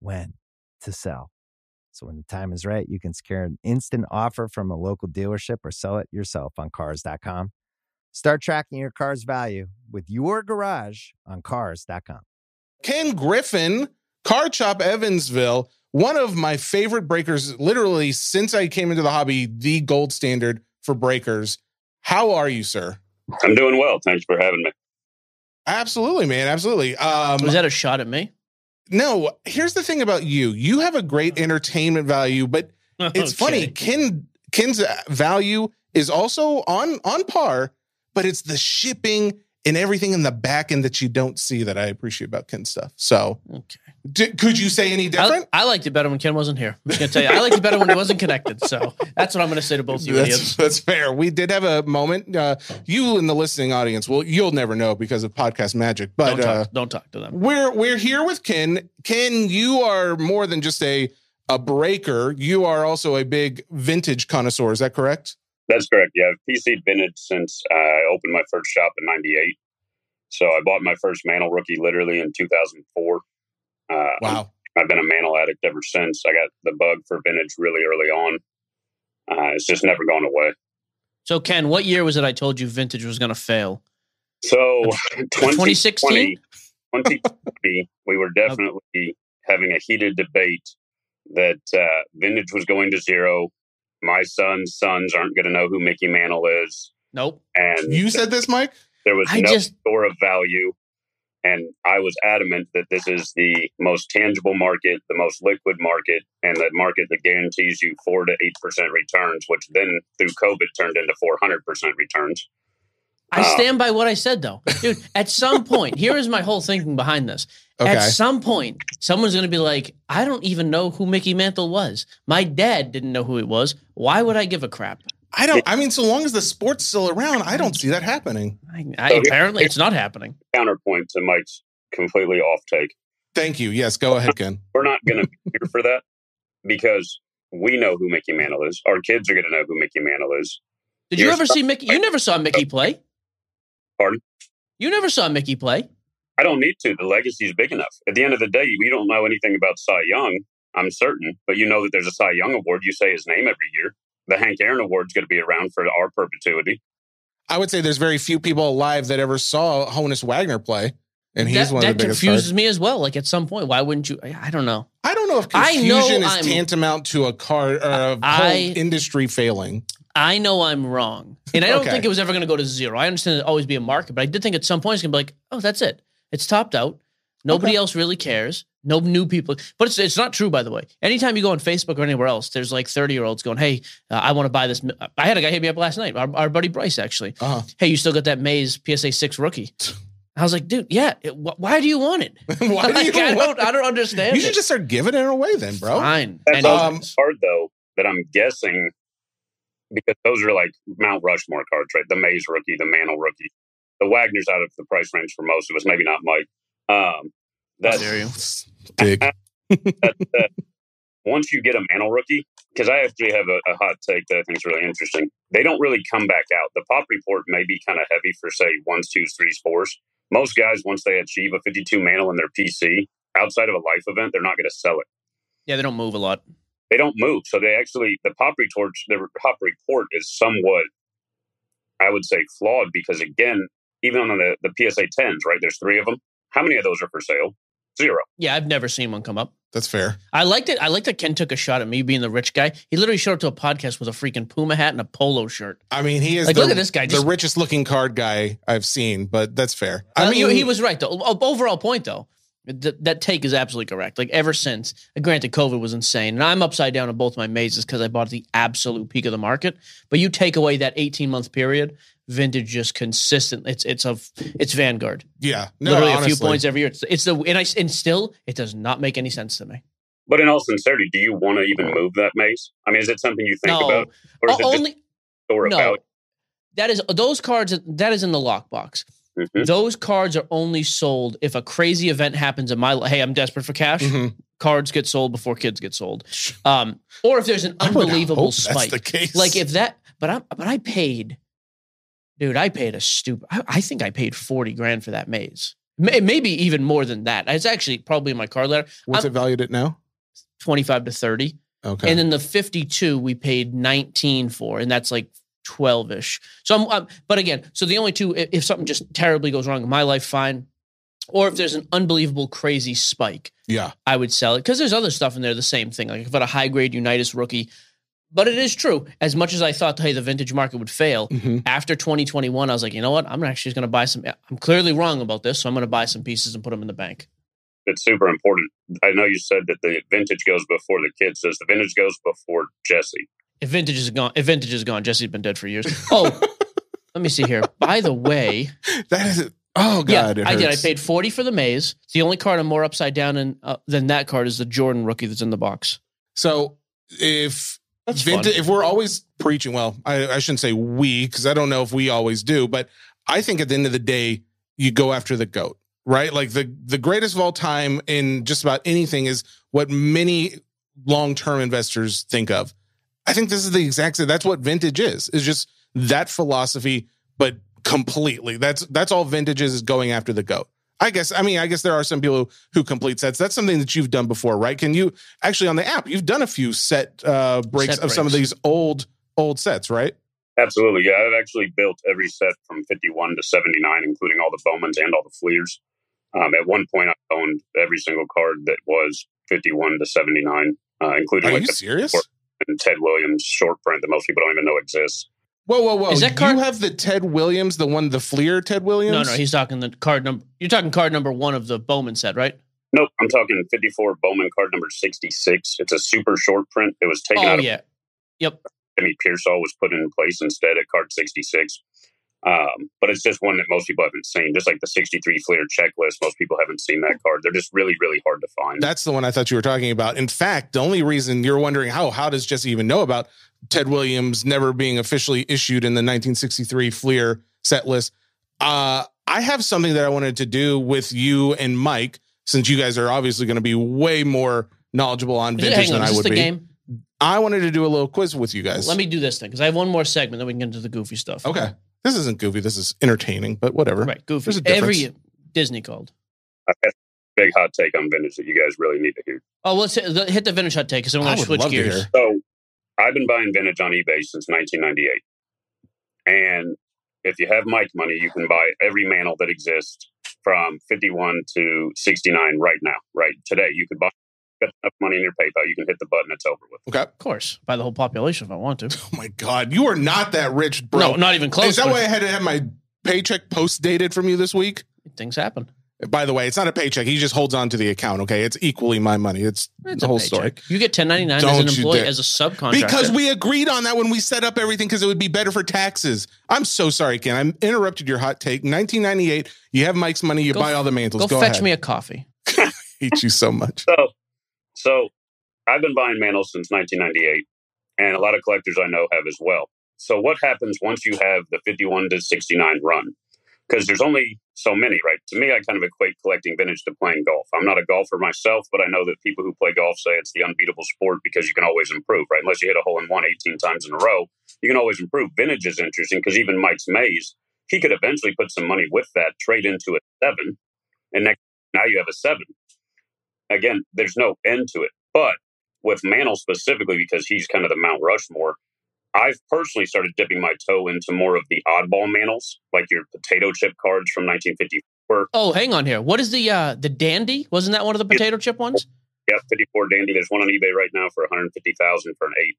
when to sell. So, when the time is right, you can secure an instant offer from a local dealership or sell it yourself on Cars.com. Start tracking your car's value with your garage on Cars.com. Ken Griffin, Card Shop Evansville, one of my favorite breakers, literally since I came into the hobby, the gold standard for breakers. How are you, sir? I'm doing well. Thanks for having me. Absolutely, man. Absolutely. Um, Was that a shot at me? No, here's the thing about you. You have a great mm-hmm. entertainment value, but it's funny. Okay. Ken Ken's uh, value is also on on par, but it's the shipping and everything in the back end that you don't see that I appreciate about Ken's stuff. So, Okay. D- could you say any I, different? I liked it better when Ken wasn't here. I'm just gonna tell you, I liked it better when he wasn't connected. So that's what I'm gonna say to both of you that's, idiots. that's fair. We did have a moment. Uh, you in the listening audience, well, you'll never know because of podcast magic. But Don't uh, talk, don't talk to them. we're we're here with Ken. Ken, you are more than just a a breaker. You are also a big vintage connoisseur. Is that correct? That's correct. Yeah, I've PC'd vintage since I opened my first shop in '98. So I bought my first Mantle rookie literally in 2004. Uh, Wow. I've been a Mantle addict ever since. I got the bug for vintage really early on. Uh, it's just never gone away. So Ken, what year was it? I told you vintage was gonna fail. So 2016? 2020, 2020, we were definitely having a heated debate that uh, vintage was going to zero. My son's sons aren't going to know who Mickey Mantle is, Nope. and You said this, Mike. there was I no just- store of value. And I was adamant that this is the most tangible market, the most liquid market, and the market that guarantees you four to eight percent returns, which then through COVID turned into four hundred percent returns. I Uh, stand by what I said though. Dude, at some point, here is my whole thinking behind this. Okay. At some point, someone's going to be like, I don't even know who Mickey Mantle was. My dad didn't know who he was. Why would I give a crap? I don't. I mean, so long as the sport's still around, I don't see that happening. I, I, Okay. apparently, it's not happening. Counterpoint to Mike's completely off take. Thank you. Yes, go ahead, Ken. We're not going to be here for that because we know who Mickey Mantle is. Our kids are going to know who Mickey Mantle is. Did you You're ever see Mickey? You never saw Mickey play. Pardon? You never saw Mickey play. I don't need to. The legacy is big enough. At the end of the day, we don't know anything about Cy Young. I'm certain, but you know that there's a Cy Young award. You say his name every year. The Hank Aaron Award's going to be around for our perpetuity. I would say there's very few people alive that ever saw Honus Wagner play, and he's that one of that the biggest. confuses stars. me as well. Like at some point, why wouldn't you? I I don't know. I don't know if I know confusion is I'm- tantamount to a car or a I- whole industry failing. I know I'm wrong, and I don't Okay. think it was ever going to go to zero. I understand there'd always be a market, but I did think at some point it's going to be like, oh, that's it. It's topped out. Nobody else really cares. No new people. But it's it's not true, by the way. Anytime you go on Facebook or anywhere else, there's like 30 year olds going, hey, uh, I want to buy this. I had a guy hit me up last night, our, our buddy Bryce, actually. Uh-huh. Hey, you still got that Mays PSA 6 rookie? I was like, dude, yeah. it- wh- why do you want it? Why do Like, you I, want don't, I don't understand. You should it. just start giving it away then, bro. Fine. That's Um, Anyways. card though that I'm guessing because those are like Mount Rushmore cards, right? The Mays rookie, the Mantle rookie, the Wagner's out of the price range for most of us, maybe not Mike. Um, How that's dare you? Dig. that, that uh, once you get a Mantle rookie, because I actually have a, a hot take that I think is really interesting. They don't really come back out. The pop report may be kind of heavy for say ones, twos, threes, fours. Most guys, once they achieve a 52 Mantle in their PC, outside of a life event, they're not going to sell it. Yeah, they don't move a lot. they don't move. So they actually the pop report the pop report is somewhat I would say flawed because again, even on the, the PSA tens, right? There's three of them. How many of those are for sale? Zero. Yeah, I've never seen one come up. That's fair. I liked it. I liked that Ken took a shot at me being the rich guy. He literally showed up to a podcast with a freaking Puma hat and a polo shirt. I mean, he is Like, the, look at this guy, the richest looking card guy I've seen, but that's fair. I uh, I mean, mean, he was right though. Overall point though, th- that take is absolutely correct. Like ever since, uh, granted, COVID was insane, and I'm upside down on both my mazes because I bought the absolute peak of the market. But you take away that 18 month period, vintage just consistent. It's it's a it's Vanguard. yeah, no, Literally a few points every year. It's, it's the and I and still it does not make any sense to me. But in all sincerity, do you want to even move that Mays? I mean, is it something you think no, about, or is O- it only a store no. about? That is those cards. That is in the lockbox. Mhm. Those cards are only sold if a crazy event happens in my. li- Hey, I'm desperate for cash. Mhm. Cards get sold before kids get sold, um, or if there's an I would unbelievable hope that's spike. the case. Like if that, but I but I paid, dude. I paid a stupid. I, I think I paid forty grand for that Mays. May, maybe even more than that. It's actually probably in my card letter. what's I'm- it valued at now? Twenty five to thirty. Okay, And then the 52 we paid 19 for, and that's like 12 ish. So I'm, I'm, but again, so the only two, if, if something just terribly goes wrong in my life, fine. Or if there's an unbelievable crazy spike, yeah, I would sell it because there's other stuff in there, the same thing. Like if I had a high grade Unitas rookie, but it is true. As much as I thought, hey, the vintage market would fail, Mhm. after 2021, I was like, you know what? I'm actually going to buy some. I'm clearly wrong about this, so I'm going to buy some pieces and put them in the bank. It's super important. I know you said that the vintage goes before the kids. Does the vintage goes before Jesse? If vintage is gone, if vintage is gone, Jesse's been dead for years. Oh, let me see here. By the way, that is. Oh god, yeah, it I did. I paid forty for the Mays. The only card I'm more upside down in, uh, than that card is the Jordan rookie that's in the box. So if That's vintage, fun. if we're always preaching, well, I, I shouldn't say we because I don't know if we always do, but I think at the end of the day, you go after the goat, right? Like the the greatest of all time in just about anything is what many long term investors think of. I think this is the exact same. That's what vintage is. Is just that philosophy, but completely. That's that's all vintage is, is going after the goat. I guess. I mean, I guess there are some people who complete sets. That's something that you've done before, right? Can you actually on the app? You've done a few set uh, breaks Set of some of these old old sets, right? Absolutely. Yeah, I've actually built every set from 51 to 79, including all the Bowmans and all the Fleers. Um, at one point, I owned every single card that was 51 to 79, uh, including Are like you the serious? and Ted Williams short print that most people don't even know exists. Whoa, whoa, whoa! Is that card- you have the Ted Williams, the one, the Fleer Ted Williams? No, no, he's talking the card number. You're talking card number one of the Bowman set, right? Nope, I'm talking 54 Bowman card number 66. It's a super short print. It was taken Oh out of yeah, yep. Jimmy Piersall was put in place instead at card 66. Um, but it's just one that most people haven't seen. Just like the 63 Fleer checklist, most people haven't seen that card. They're just really, really hard to find. That's the one I thought you were talking about. In fact, the only reason you're wondering how how does Jesse even know about Ted Williams never being officially issued in the 1963 Fleer set list? Uh, I have something that I wanted to do with you and Mike, since you guys are obviously going to be way more knowledgeable on vintage hang on, than is I would the be. game? I wanted to do a little quiz with you guys. Let me do this thing because I have one more segment. Then we can get into the goofy stuff. Okay, this isn't goofy. This is entertaining, but whatever. right? Goofy. There's a difference. Every Disney called. I've got a big hot take on vintage that you guys really need to hear. Oh, let's hit, hit the vintage hot take because I'm going to switch gears. So I've been buying vintage on eBay since 1998. And if you have Mike money, you can buy every mantle that exists from 51 to 69 right now, right today. You could buy got enough money in your PayPal, you can hit the button. It's over with. Okay. Of course, by the whole population if I want to. Oh my God, you are not that rich, bro. No, not even close. Is that why I had to have my paycheck post dated from you this week? things happen? By the way, it's not a paycheck. He just holds on to the account. Okay, it's equally my money. It's, It's the a whole paycheck. story. You get 1099 as an employee, as a subcontractor. Because we agreed on that when we set up everything because it would be better for taxes. I'm so sorry, Ken. I interrupted your hot take. 1998, you have Mike's money, you Go buy all the mantles. go, Go, fetch ahead. me a coffee. hate you so much. So, so I've been buying mantles since 1998, and a lot of collectors I know have as well. So, what happens once you have the 51 to 69 run? Because there's only so many, right? To me, I kind of equate collecting vintage to playing golf. I'm not a golfer myself, but I know that people who play golf say it's the unbeatable sport because you can always improve, right? Unless you hit a hole in one 18 times in a row, you can always improve. Vintage is interesting because even Mike's Mays, he could eventually put some money with that, trade into a seven, and next now you have a seven. Again, there's no end to it. But with Mantle specifically, because he's kind of the Mount Rushmore, I've personally started dipping my toe into more of the oddball mantles, like your potato chip cards from 1954. Oh, hang on here. What is the uh the dandy? Wasn't that one of the potato chip ones? Yeah, 54 Dandy. There's one on eBay right now for 150000 for an eight.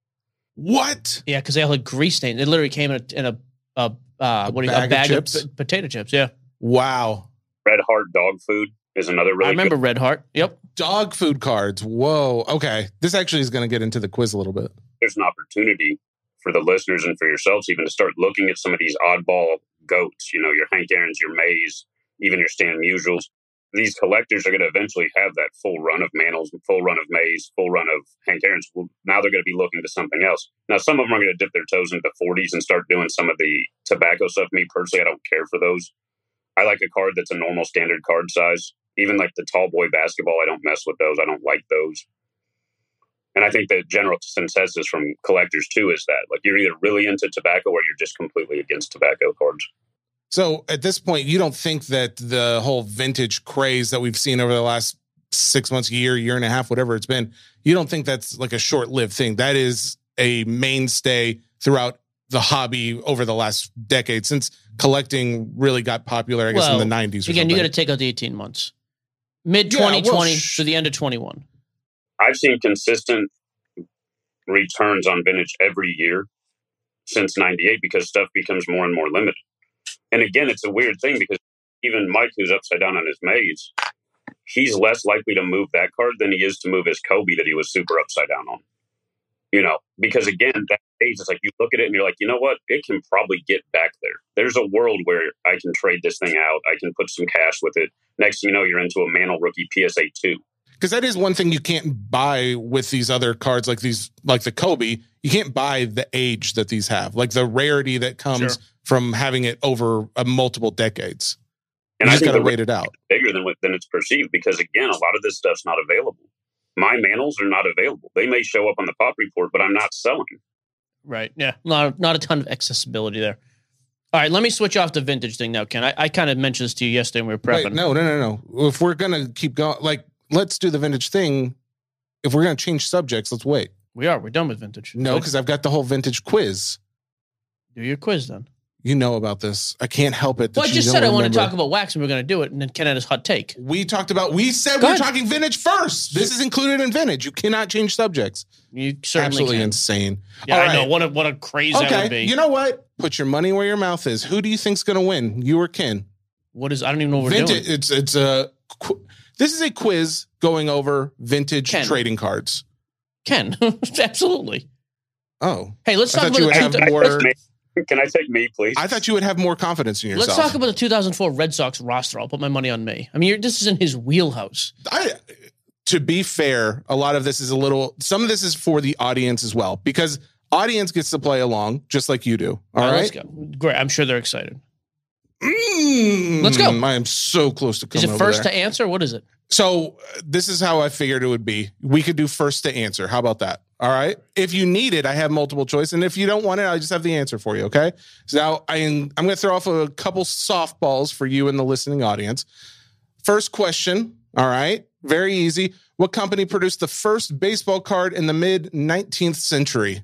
What? Yeah, because they all had grease stains. It literally came in a, in a, a uh, what do you bag a of bag of, chips? p- potato chips. Yeah, Wow. Red Heart Dog Food is another really I remember good. Red Heart. Yep. Dog food cards. Whoa. Okay. This actually is going to get into the quiz a little bit. There's an opportunity for the listeners and for yourselves even to start looking at some of these oddball goats, you know, your Hank Aaron's, your Mays, even your Stan Musials. These collectors are going to eventually have that full run of Mantles, full run of Mays, full run of Hank Aaron's. Well, now they're going to be looking to something else. Now, some of them are going to dip their toes into the 40s and start doing some of the tobacco stuff. Me personally, I don't care for those. I like a card that's a normal standard card size. Even like the tall boy basketball, I don't mess with those. I don't like those. And I think the general consensus from collectors too is that like you're either really into tobacco or you're just completely against tobacco cards. So at this point, you don't think that the whole vintage craze that we've seen over the last six months, year, year and a half, whatever it's been, you don't think that's like a short lived thing. That is a mainstay throughout the hobby over the last decade since collecting really got popular, I guess, Well, in the 90s. Or Again, you got to take out the eighteen months. Mid Yeah, well, 2020 sh- to the end of 21. I've seen consistent returns on vintage every year since 98 because stuff becomes more and more limited. And again, it's a weird thing because even Mike, who's upside down on his Mays, he's less likely to move that card than he is to move his Kobe that he was super upside down on. You know, because again, that age is like you look at it and you're like, you know what? It can probably get back there. There's a world where I can trade this thing out. I can put some cash with it. Next thing you know, you're into a Mantle rookie PSA 2. Because that is one thing you can't buy with these other cards like these like the kobe you can't buy the age that these have like the rarity that comes Sure. from having it over uh, multiple decades And you I just got to the wait it out bigger than what than it's perceived because again, a lot of this stuff's not available. My mantles are not available. They may show up on the pop report, but I'm not selling. Right. Yeah. Not, not a ton of accessibility there. All right. Let me switch off the vintage thing now, Ken. I, I kind of mentioned this to you yesterday when we were prepping. Wait, no no no no if we're gonna keep going like let's do the vintage thing if we're gonna change subjects let's wait We are. We're done with vintage. no because i've got the whole vintage quiz do your quiz then. you know about this i can't help it that Well, I you just don't said I want to remember. talk about wax and we are going to do it, and then Ken had his hot take. we talked about we said Go we we're ahead. talking vintage first this is included in vintage you cannot change subjects You certainly absolutely can. insane Yeah, All I know. right. What a what a craze that would Okay, be. you know what? Put your money where your mouth is. Who do you think's going to win? You or Ken? what is? I don't even know what we're Vintage. doing. It's it's a. qu- This is a quiz going over vintage Ken. trading cards. Ken, absolutely. Oh, Hey, let's I talk about you the would two, have more. Can I take me, please? I thought you would have more confidence in yourself. Let's talk about the 2004 Red Sox roster. I'll put my money on me. I mean, you're, this is in his wheelhouse. I, to be fair, a lot of this is a little. Some of this is for the audience as well, because audience gets to play along just like you do. All right. let's go. Great. I'm sure they're excited. Mm, Let's go. I am so close to Is it over first there. to answer? What is it? So uh, this is how I figured it would be. We could do first to answer. How about that? All right. If you need it, I have multiple choice, and if you don't want it, I just have the answer for you. Okay. So now I am, I'm going to throw off a couple softballs for you and the listening audience. First question. All right. Very easy. What company produced the first baseball card in the mid 19th century?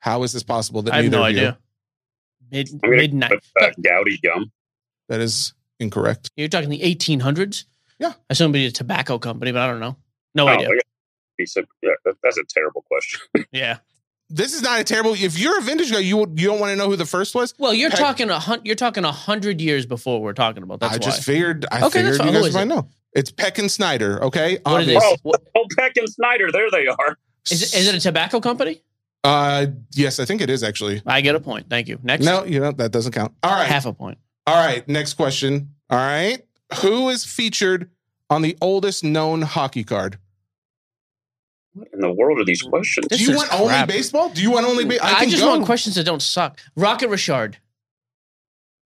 How is this possible that I have no of you? idea. Mid I'm midnight. Uh, Goudey gum. That is incorrect. You're talking the 1800s. Yeah. I assume it'd be a tobacco company, but I don't know. No Oh, idea. they said, yeah, that, that's a terrible question. Yeah. This is not a terrible. If you're a vintage guy, you you don't want to know who the first was. Well, you're Heck- talking a hun- you're talking a hundred years before we're talking about. That's I why. just figured. I Okay, figured that's you guys might it? know. It's Peck and Snyder. Okay. What it is? Obvious. Oh, oh, Peck and Snyder, there they are. Is it, is it a tobacco company? Uh, yes, I think it is actually. I get a point. Thank you. Next. No, you know that doesn't count. All right. Half a point. All right. Next question. All right. Who is featured on the oldest known hockey card? What in the world are these questions? This Do you is want only baseball? Do you want only? Ba- I, can just go. want questions that don't suck. Rocket Richard.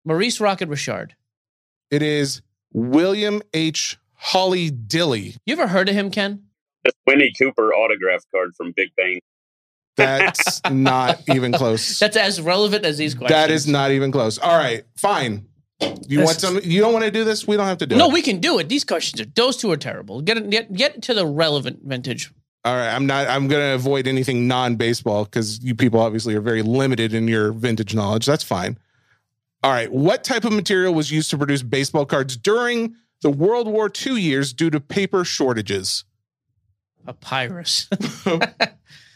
Maurice Rocket Richard. It is William H. Holly Dilly. You ever heard of him, Ken? The Winnie Cooper autograph card from Big Bang. That's not even close. That's as relevant as these questions. That is not even close. All right, fine. You want some? You don't want to do this? We don't have to do No, it. No, we can do it. These questions are those two are terrible. Get get get to the relevant vintage. All right, I'm not. I'm going to avoid anything non-baseball because you people obviously are very limited in your vintage knowledge. That's fine. All right, what type of material was used to produce baseball cards during the World War II years due to paper shortages? Papyrus.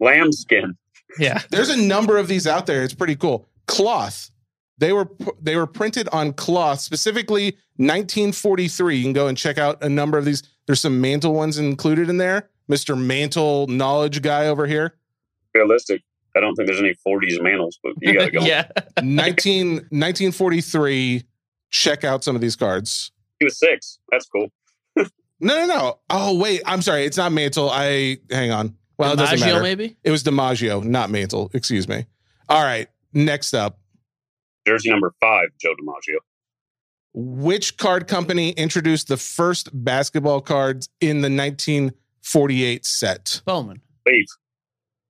Lambskin. yeah. There's a number of these out there. It's pretty cool. Cloth. They were they were printed on cloth, specifically 1943. You can go and check out a number of these. There's some mantle ones included in there. Mr. Mantle knowledge guy over here. Realistic. I don't think there's any 40s mantles, but you got to go. yeah. 19, 1943. Check out some of these cards. He was six. That's cool. No, no, no. Oh, wait. I'm sorry. It's not Mantle. I hang on. Well, it doesn't DiMaggio, matter. maybe. It was DiMaggio, not Mantle. Excuse me. All right. Next up. Jersey number five, Joe DiMaggio. Which card company introduced the first basketball cards in the 1948 set? Bowman. Leaf.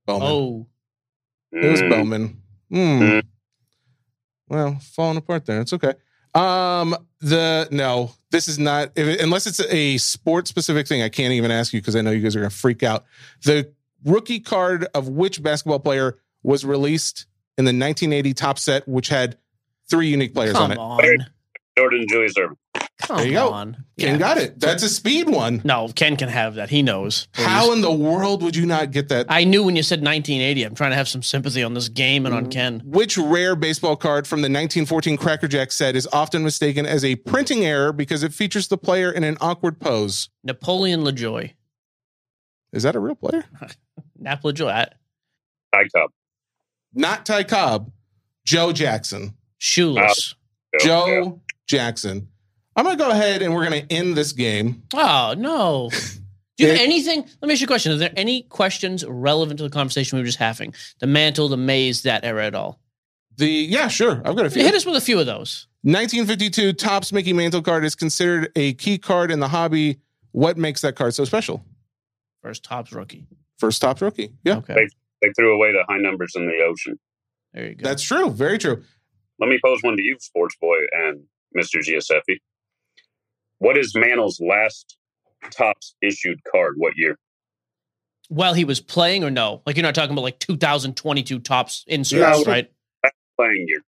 Bowman. Oh, it was Mm, Bowman. Hmm. Mm. Well, falling apart there. It's okay. Um, the no, this is not if unless it's a sport specific thing. I can't even ask you because I know you guys are gonna freak out. The rookie card of which basketball player was released in the 1980 Topps set, which had three unique players come on it. on. Jordan Julius Erving. Come There you go. on. Ken Yeah. got it. That's a speed one. No, Ken can have that. He knows. Please. How in the world would you not get that? I knew when you said 1980. I'm trying to have some sympathy on this game and on mm. Ken. Which rare baseball card from the 1914 Cracker Jack set is often mistaken as a printing error because it features the player in an awkward pose? Napoleon Lajoie. Is that a real player? Nap Lajoie. I- Ty Cobb. Not Ty Cobb, Joe Jackson. Shoeless. Joe Jackson. I'm going to go ahead and we're going to end this game. Oh, no. Do you have anything? Let me ask you a question. Are there any questions relevant to the conversation we were just having? The mantle, the Mays, that era at all? The yeah, sure. I've got a few. Hit us with a few of those. 1952 Topps Mickey Mantle card is considered a key card in the hobby. What makes that card so special? First Topps rookie. First Topps rookie. Yeah, Okay. They threw away the high numbers in the ocean. There you go. that's true. Very true. Let me pose one to you, Sports Boy and Mr. Gioseffi. What is Mantle's last Topps issued card? What year? While he was playing or no? Like you're not talking about like 2022 Topps inserts, No. right? Playing year.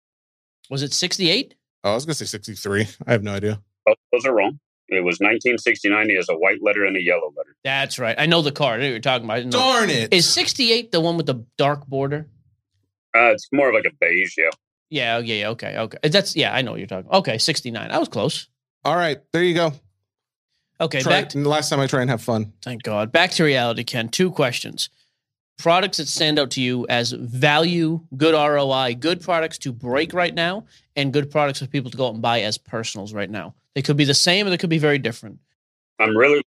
Was it 68? Oh, I was going to say 63. I have no idea. Both those are wrong. It was 1969. He has a white letter and a yellow letter. That's right. I know the card. I know what you're talking about. I. Darn it. Is 68 the one with the dark border? Uh, it's more of like a beige, yeah. Yeah, yeah, yeah. Okay, okay. Uh, that's yeah. I know what you're talking. Okay, 69. I was close. All right, there you go. Okay, Try, back. the last time I try and have fun. Thank God. Back to reality, Ken. Two questions. Products that stand out to you as value, good ROI, good products to break right now, and good products for people to go out and buy as personals right now. They could be the same or they could be very different. I'm really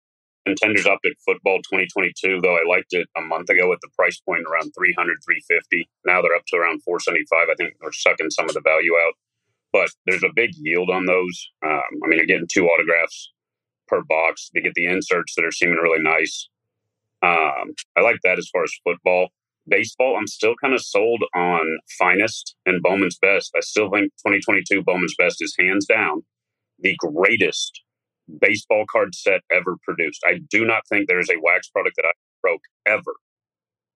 contenders up at football 2022, though I liked it a month ago at the price point around 300, 350. Now they're up to around 475. I think they're sucking some of the value out, but there's a big yield on those. Um, I mean, you're getting two autographs per box. They get the inserts that are seeming really nice. Um, I like that as far as football. Baseball, I'm still kind of sold on Finest and Bowman's Best. I still think 2022 Bowman's Best is hands down the greatest baseball card set ever produced. I do not think there is a wax product that I broke ever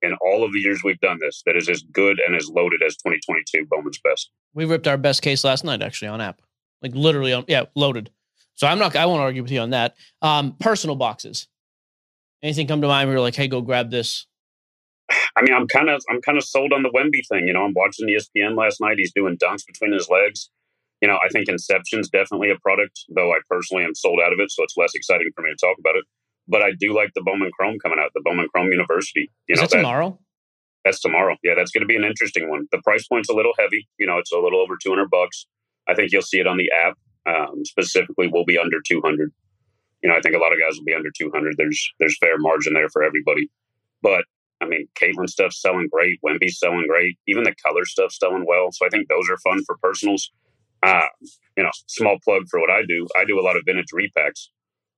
in all of the years we've done this that is as good and as loaded as 2022 Bowman's Best. We ripped our best case last night, actually, on app. Like literally on, yeah, loaded. So I'm not, I won't argue with you on that. Um, personal boxes. Anything come to mind where you're like, hey, go grab this? I mean, I'm kind of I'm kind of sold on the Wemby thing. You know, I'm watching ESPN last night. He's doing dunks between his legs. You know, I think Inception's definitely a product, though I personally am sold out of it, so it's less exciting for me to talk about it. But I do like the Bowman Chrome coming out, the Bowman Chrome University. You Is know, that tomorrow? That's tomorrow. Yeah, that's going to be an interesting one. The price point's a little heavy. You know, it's a little over 200 bucks. I think you'll see it on the app. Um, specifically, will be under 200. You know, I think a lot of guys will be under 200. There's there's fair margin there for everybody. But I mean, Caitlin stuff's selling great. Wemby's selling great. Even the color stuff's selling well. So I think those are fun for personals. Uh, you know, small plug for what I do. I do a lot of vintage repacks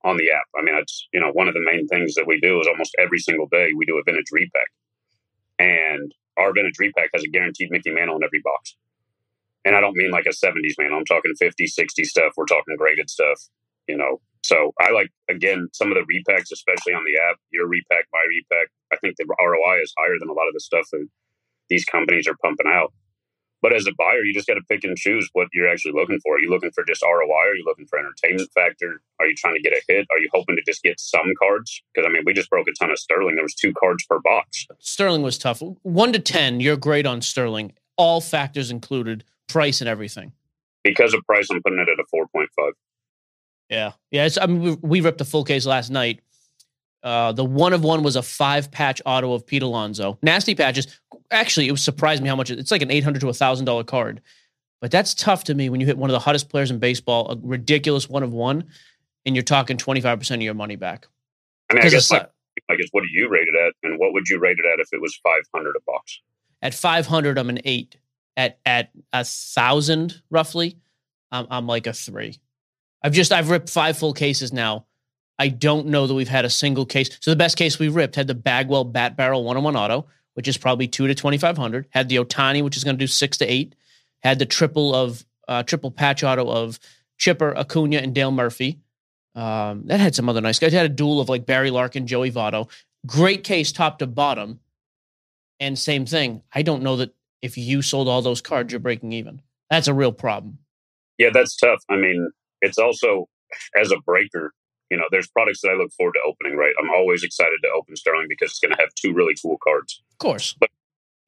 on the app. I mean, it's you know one of the main things that we do is almost every single day we do a vintage repack, and our vintage repack has a guaranteed Mickey Mantle in every box. And I don't mean like a 70s mantle. I'm talking 50, 60 stuff. We're talking graded stuff, you know. So I like again some of the repacks, especially on the app. Your repack, my repack. I think the ROI is higher than a lot of the stuff that these companies are pumping out. But as a buyer, you just got to pick and choose what you're actually looking for. Are you looking for just ROI? Are you looking for entertainment factor? Are you trying to get a hit? Are you hoping to just get some cards? Because I mean, we just broke a ton of Sterling. There was two cards per box. Sterling was tough. One to ten, you're great on Sterling. All factors included, price and everything. Because of price, I'm putting it at a 4.5. Yeah, yeah. It's, I mean, we, we ripped a full case last night. Uh, the one of one was a five patch auto of Pete Alonso. Nasty patches. Actually, it was surprised me how much it's like an eight hundred to a thousand dollar card. But that's tough to me when you hit one of the hottest players in baseball, a ridiculous one of one, and you're talking twenty five percent of your money back. I mean, I guess, my, I guess what do you rate it at, and what would you rate it at if it was 500 a box? At five hundred, I'm an eight. At at a thousand roughly, I'm, I'm like a three. I've just I've ripped five full cases now. I don't know that we've had a single case. So the best case we ripped had the Bagwell Bat Barrel one on one auto, which is probably two to twenty five hundred. Had the Ohtani, which is going to do six to eight. Had the triple of uh, triple patch auto of Chipper, Acuna, and Dale Murphy. Um, that had some other nice guys. Had a dual of like Barry Larkin, Joey Votto. Great case, top to bottom. And same thing. I don't know that if you sold all those cards, you're breaking even. That's a real problem. Yeah, that's tough. I mean, it's also as a breaker, you know, there's products that I look forward to opening, right? I'm always excited to open Sterling because it's going to have two really cool cards. Of course. But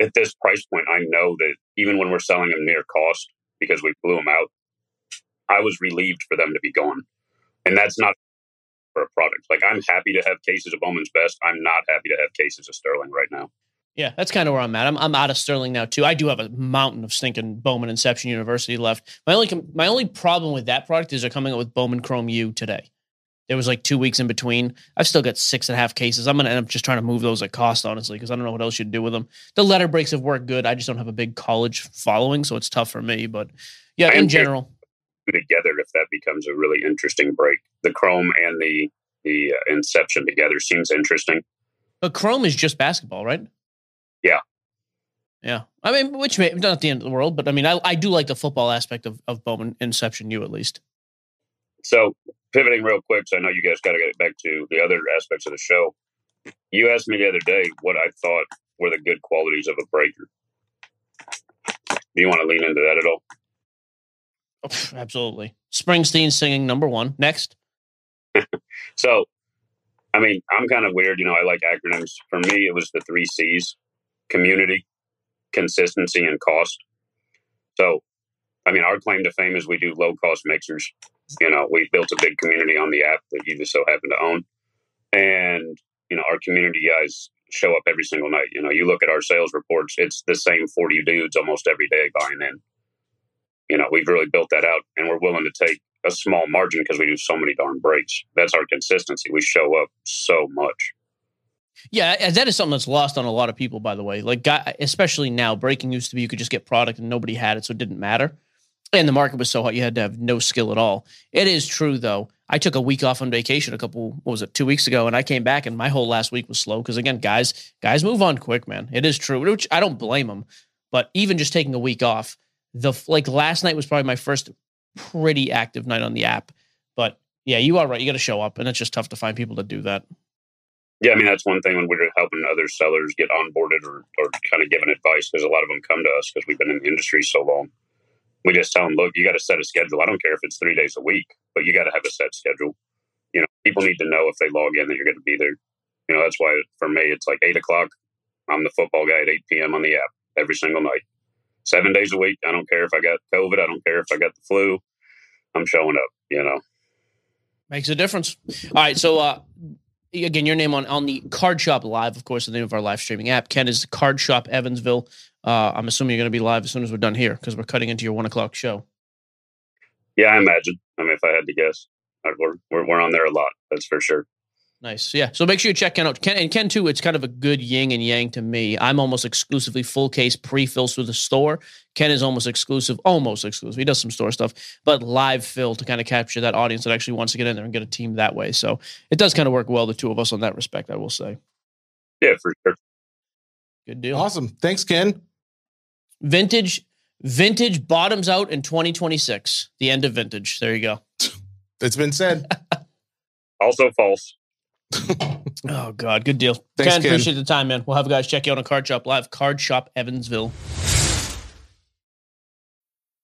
at this price point, I know that even when we're selling them near cost because we blew them out, I was relieved for them to be gone. And that's not for a product. Like, I'm happy to have cases of Bowman's Best. I'm not happy to have cases of Sterling right now. Yeah, that's kind of where I'm at. I'm, I'm out of Sterling now too. I do have a mountain of stinking Bowman Inception University left. My only com- my only problem with that product is they're coming out with Bowman Chrome U today. There was like two weeks in between. I've still got six and a half cases. I'm gonna end up just trying to move those at cost, honestly, because I don't know what else you'd do with them. The letter breaks have worked good. I just don't have a big college following, so it's tough for me. But yeah, I in general, together if that becomes a really interesting break. The Chrome and the the uh, Inception together seems interesting. but Chrome is just basketball, right? Yeah. Yeah. I mean, which may not the end of the world, but I mean, I, I do like the football aspect of, of Bowman Inception You at least. So pivoting real quick, so I know you guys got to get it back to the other aspects of the show. You asked me the other day what I thought were the good qualities of a breaker. Do you want to lean into that at all? Oh, absolutely. Springsteen singing number one. Next. So, I mean, I'm kind of weird. You know, I like acronyms. For me, it was the three C's community, consistency, and cost. So, I mean, our claim to fame is we do low cost mixers. You know, we built a big community on the app that you just so happen to own. And, you know, our community guys show up every single night. You know, you look at our sales reports, it's the same 40 dudes almost every day buying in. You know, we've really built that out and we're willing to take a small margin because we do so many darn breaks. That's our consistency. We show up so much. Yeah, that is something that's lost on a lot of people, by the way. Like, especially now, breaking used to be you could just get product and nobody had it, so it didn't matter. And the market was so hot, you had to have no skill at all. It is true, though. I took a week off on vacation a couple, what was it, two weeks ago, and I came back, and my whole last week was slow because, again, guys, guys move on quick, man. It is true, which I don't blame them. But even just taking a week off, the like last night was probably my first pretty active night on the app. But yeah, you are right. You got to show up, and it's just tough to find people to do that. Yeah, I mean that's one thing when we're helping other sellers get onboarded or, or kind of giving advice because a lot of them come to us because we've been in the industry so long. We just tell them, look, you got to set a schedule. I don't care if it's three days a week, but you got to have a set schedule. You know, people need to know if they log in that you're going to be there. You know, that's why for me it's like eight o'clock. I'm the football guy at eight p.m. on the app every single night, seven days a week. I don't care if I got COVID. I don't care if I got the flu. I'm showing up. You know, Makes a difference. All right, so uh, again, your name on on the Card Shop Live, of course, the name of our live streaming app. Ken is Card Shop Evansville. Uh, I'm assuming you're going to be live as soon as we're done here because we're cutting into your one o'clock show. yeah, I imagine. I mean, if I had to guess, we're we're, we're on there a lot. That's for sure. Nice, yeah. So make sure you check Ken out. Ken and Ken too. It's kind of a good yin and yang to me. I'm almost exclusively full case pre-fills through the store. Ken is almost exclusive, almost exclusive. He does some store stuff, but live fill to kind of capture that audience that actually wants to get in there and get a team that way. So it does kind of work well. The two of us on that respect, I will say. Yeah, for sure. Good deal. Awesome. Thanks, Ken. Vintage, vintage bottoms out in 2026. The end of vintage. There you go. It's been said. Also false. Oh God, good deal. Thanks, Ken, Ken. appreciate the time, man. We'll have guys check you out on Card Shop Live, Card Shop Evansville.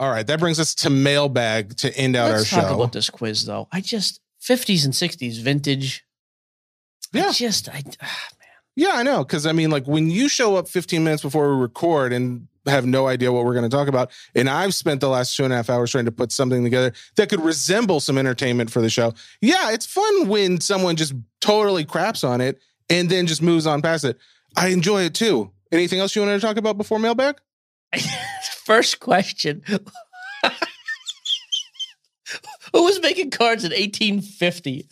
All right, that brings us to mailbag to end out Let's our talk show. about this quiz, though. I just 50s and 60s vintage. I Yeah. just I ah, Yeah, I know. Because I mean, like when you show up 15 minutes before we record and have no idea what we're going to talk about, and I've spent the last two and a half hours trying to put something together that could resemble some entertainment for the show. Yeah, it's fun when someone just totally craps on it and then just moves on past it. I enjoy it too. Anything else you wanted to talk about before mailbag? First question. Who was making cards in 1850?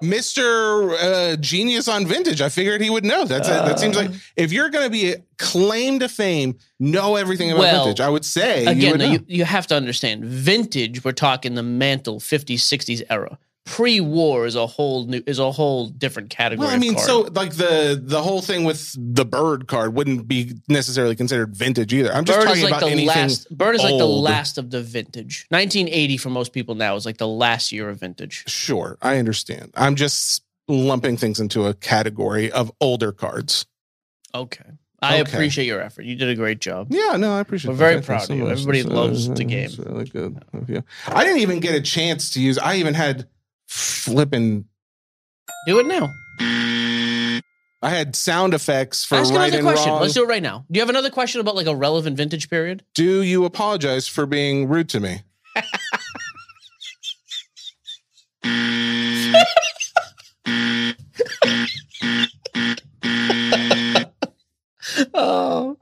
Mr. Uh, Genius on Vintage. I figured he would know. That's that seems like if you're going to be claim to fame, know everything about Well, vintage. I would say you would you, you have to understand vintage, we're talking the mantle 50s, 60s era. Pre-war is a whole new is a whole different category. Well, I mean, so like the the whole thing with the bird card wouldn't be necessarily considered vintage either. I'm just Bird talking is like about the anything. last. Bird is like the last of the vintage. 1980 for most people now is like the last year of vintage. Sure, I understand. I'm just lumping things into a category of older cards. Okay, I Okay. appreciate your effort. You did a great job. Yeah, no, I appreciate. We're that. very Thank proud so of you. much. Everybody That's, loves uh, the game. really good of you. I didn't even get a chance to use. I even had flipping. Do it now. I had sound effects for Ask right another and question. wrong. Let's do it right now. Do you have another question about like a relevant vintage period? Do you apologize for being rude to me? Oh,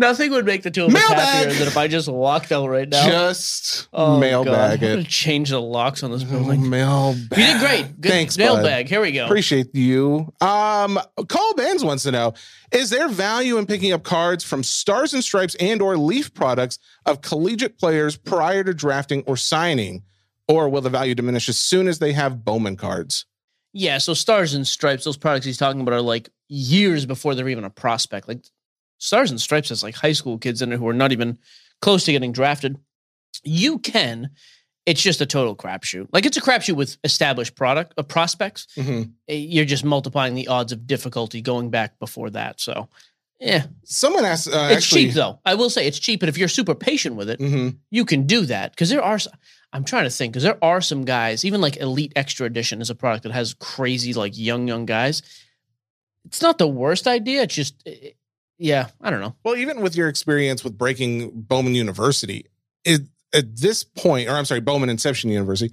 nothing would make the two of us Mailbag! happier than if I just walked out right now. Just oh, mailbag God. I'm gonna it. change the locks on this Oh, building. mailbag. You did great. Good Thanks, bud. mailbag. Here we go. Appreciate you. Um, Cole Benz wants to know: Is there value in picking up cards from Stars and Stripes and or Leaf products of collegiate players prior to drafting or signing, or will the value diminish as soon as they have Bowman cards? Yeah, so stars and stripes, those products he's talking about are like years before they're even a prospect. Like stars and stripes has like high school kids in it who are not even close to getting drafted. You can, it's just a total crapshoot. Like it's a crapshoot with established product uh, prospects. Mhm. Eh, You're just multiplying the odds of difficulty going back before that. So, yeah, Someone asked. Uh, it's actually, cheap though. I will say it's cheap, and if you're super patient with it, Mhm. you can do that because there are. I'm trying to think because there are some guys, even like Elite Extra Edition is a product that has crazy like young young guys. It's not the worst idea. It's just, eh, yeah, I don't know. Well, even with your experience with breaking Bowman University, it, at this point, or I'm sorry, Bowman Inception University,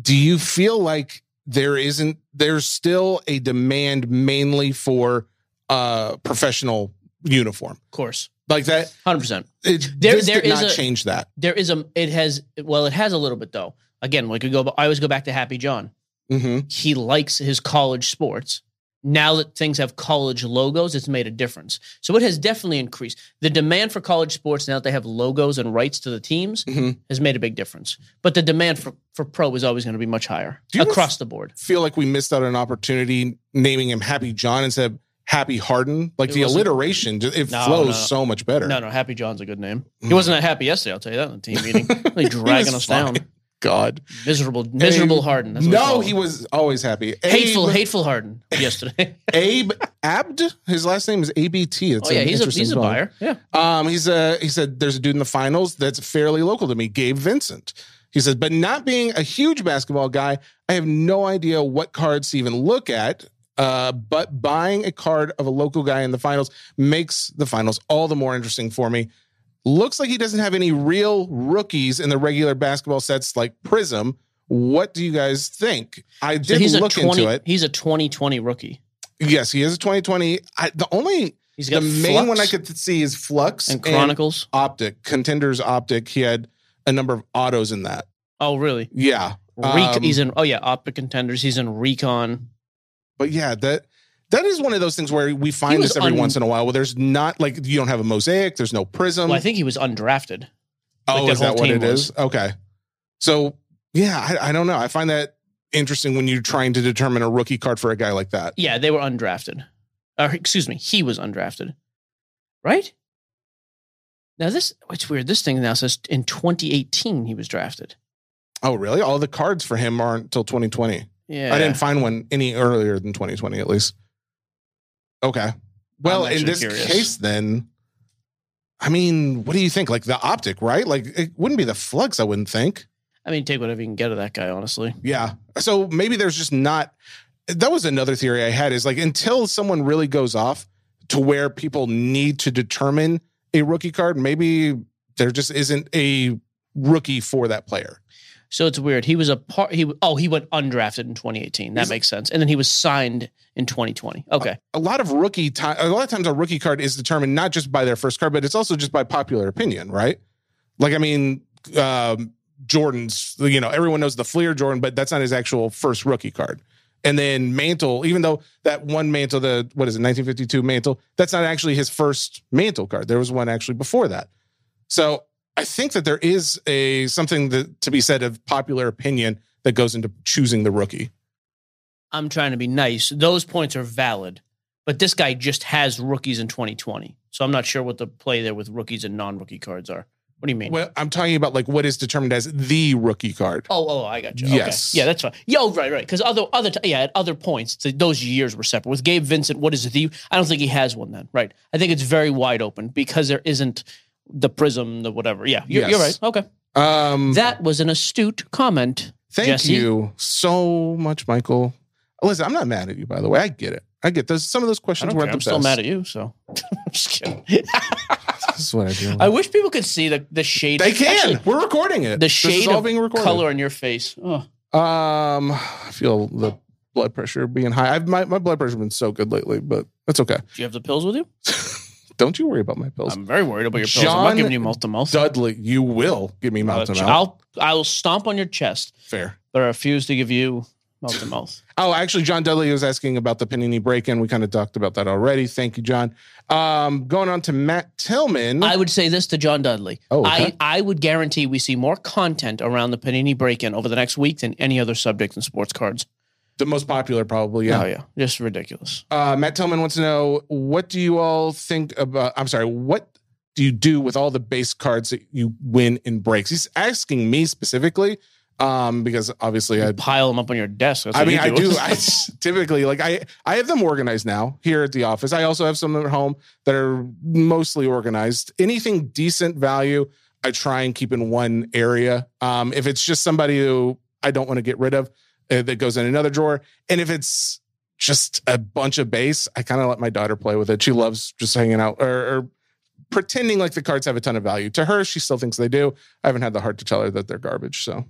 do you feel like there isn't there's still a demand mainly for uh professional uniform Of course, like that? hundred percent. It, There- this there did is not a- change that. There is a. It has. Well, it has a little bit though. Again, we could go. I always go back to Happy John. hmm He likes his college sports. Now that things have college logos, it's made a difference. So it has definitely increased. The demand for college sports now that they have logos and rights to the teams Mhm. has made a big difference. But the demand for, for pro is always going to be much higher across the board. Feel like we missed out on an opportunity naming him Happy John instead of Happy Harden. Like It the alliteration, it No, flows no. so much better. No, no, Happy John's a good name. He Mm. wasn't that happy yesterday. I'll tell you that in the team meeting. Really dragging us down. God, Miserable, miserable Abe- Harden. That's what we no, call he was always happy. hateful, Abe, hateful Harden yesterday. Abe Abd. His last name is ABT. It's oh yeah, he's a he's a buyer. Yeah. Um, he's a he said there's a dude in the finals that's fairly local to me, Gabe Vincent. He says, but not being a huge basketball guy, I have no idea what cards to even look at. Uh, but buying a card of a local guy in the finals makes the finals all the more interesting for me. Looks like he doesn't have any real rookies in the regular basketball sets like Prism. What do you guys think? I So did a look twenty. into it. He's a 2020 rookie. Yes, he is a 2020. I, the only He's the got main one I could see is Flux and Chronicles. Optic, Contenders Optic. He had a number of autos in that. Oh really? Yeah. Rec- Um, he's in. Oh yeah, Optic Contenders. He's in Recon. But yeah, that that is one of those things where we find this every un- once in a while where there's not like you don't have a mosaic, there's no prism. Well, I think he was undrafted. oh, like is that what it is? Okay. So yeah, I, I don't know. I find that interesting when you're trying to determine a rookie card for a guy like that. Yeah, they were undrafted. Or excuse me, he was undrafted. Right? Now this it's weird. This thing now says in 2018 he was drafted. Oh, really? All the cards for him aren't until 2020. Yeah. I didn't find one any earlier than 2020, at least. Okay. Well, in this curious. case, then, I mean, what do you think? Like the optic, right? Like it wouldn't be the flux, I wouldn't think. I mean, take whatever you can get of that guy, honestly. Yeah. So maybe there's just not. That was another theory I had is like until someone really goes off to where people need to determine a rookie card, maybe there just isn't a rookie for that player. So it's weird. He was a part. He oh he went undrafted in 2018. That Is- makes sense. And then he was signed in 2020. Okay. a lot of rookie time a lot of times a rookie card is determined not just by their first card but it's also just by popular opinion right like i mean um jordan's you know everyone knows the fleer jordan but that's not his actual first rookie card and then mantle even though that one mantle the what is it 1952 mantle that's not actually his first mantle card there was one actually before that so i think that there is a something that to be said of popular opinion that goes into choosing the rookie I'm trying to be nice. Those points are valid, but this guy just has rookies in 2020. So I'm not sure what the play there with rookies and non-rookie cards are. What do you mean? well i'm talking about like what is determined as the rookie card Oh, oh, I got you. Yes. Okay. Yeah, that's fine. Yo, right, right. Because other, other, t- yeah, at other points, th- those years were separate. With Gabe Vincent, what is the? I don't think he has one then. Right. I think it's very wide open because there isn't the prism, the whatever. Yeah, you're, you're right. Okay. Um, That was an astute comment. thank Jesse. you so much, Michael. Listen, I'm not mad at you, by the way. I get it. I get those. Some of those questions weren't care. the I'm still mad at you. So, I'm just kidding. This is what I do. I wish people could see the the shade. they can. Actually, We're recording it. the shade of being recorded. color in your face. Oh. Um, I feel the blood pressure being high. I've, my my blood pressure's been so good lately, but that's okay. Do you have the pills with you? Don't you worry about my pills. I'm very worried about your pills. I'm John not giving you mouth to mouth. Dudley, you will give me mouth to mouth. I'll I'll stomp on your chest, Fair. but I refuse to give you mouth to mouth. Oh, actually, John Dudley was asking about the Panini break-in. We kind of talked about that already. Thank you, John. Um, going on to Matt Tillman. I would say this to John Dudley. Oh, okay. I, I would guarantee we see more content around the Panini break-in over the next week than any other subject in sports cards. The most popular, probably. Yeah. Oh yeah, just ridiculous. Uh, Matt Tillman wants to know what do you all think about? I'm sorry, what do you do with all the base cards that you win in breaks? He's asking me specifically um, because obviously I. Pile them up on your desk. I mean, you I do. I typically like I I have them organized now here at the office. I also have some at home that are mostly organized. Anything decent value, I try and keep in one area. Um, if it's just somebody who I don't want to get rid of, that goes in another drawer. And if it's just a bunch of base, I kind of let my daughter play with it. She loves just hanging out or, or pretending like the cards have a ton of value. To her, she still thinks they do. I haven't had the heart to tell her that they're garbage. So,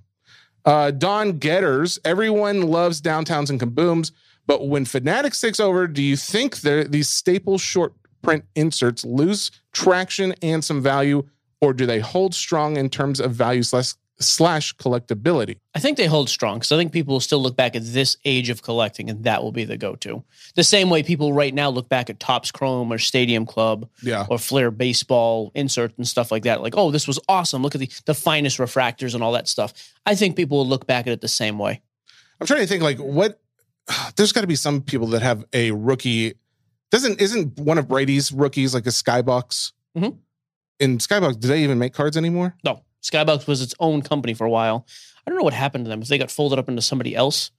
uh, Don Getters, everyone loves downtowns and kabooms, but when Fanatics takes over, do you think these staple short print inserts lose traction and some value, or do they hold strong in terms of value slash slash collectability. I think they hold strong because I think people will still look back at this age of collecting and that will be the go to. The same way people right now look back at Topps Chrome or Stadium Club Yeah. or Flair baseball inserts and stuff like that. Like, oh, this was awesome. Look at the, the finest refractors and all that stuff. I think people will look back at it the same way. I'm trying to think like what there's got to be some people that have a rookie. Doesn't isn't one of Brady's rookies like a Skybox? Mhm. In Skybox, do they even make cards anymore? No, Skybox was its own company for a while. I don't know what happened to them. If they got folded up into somebody else.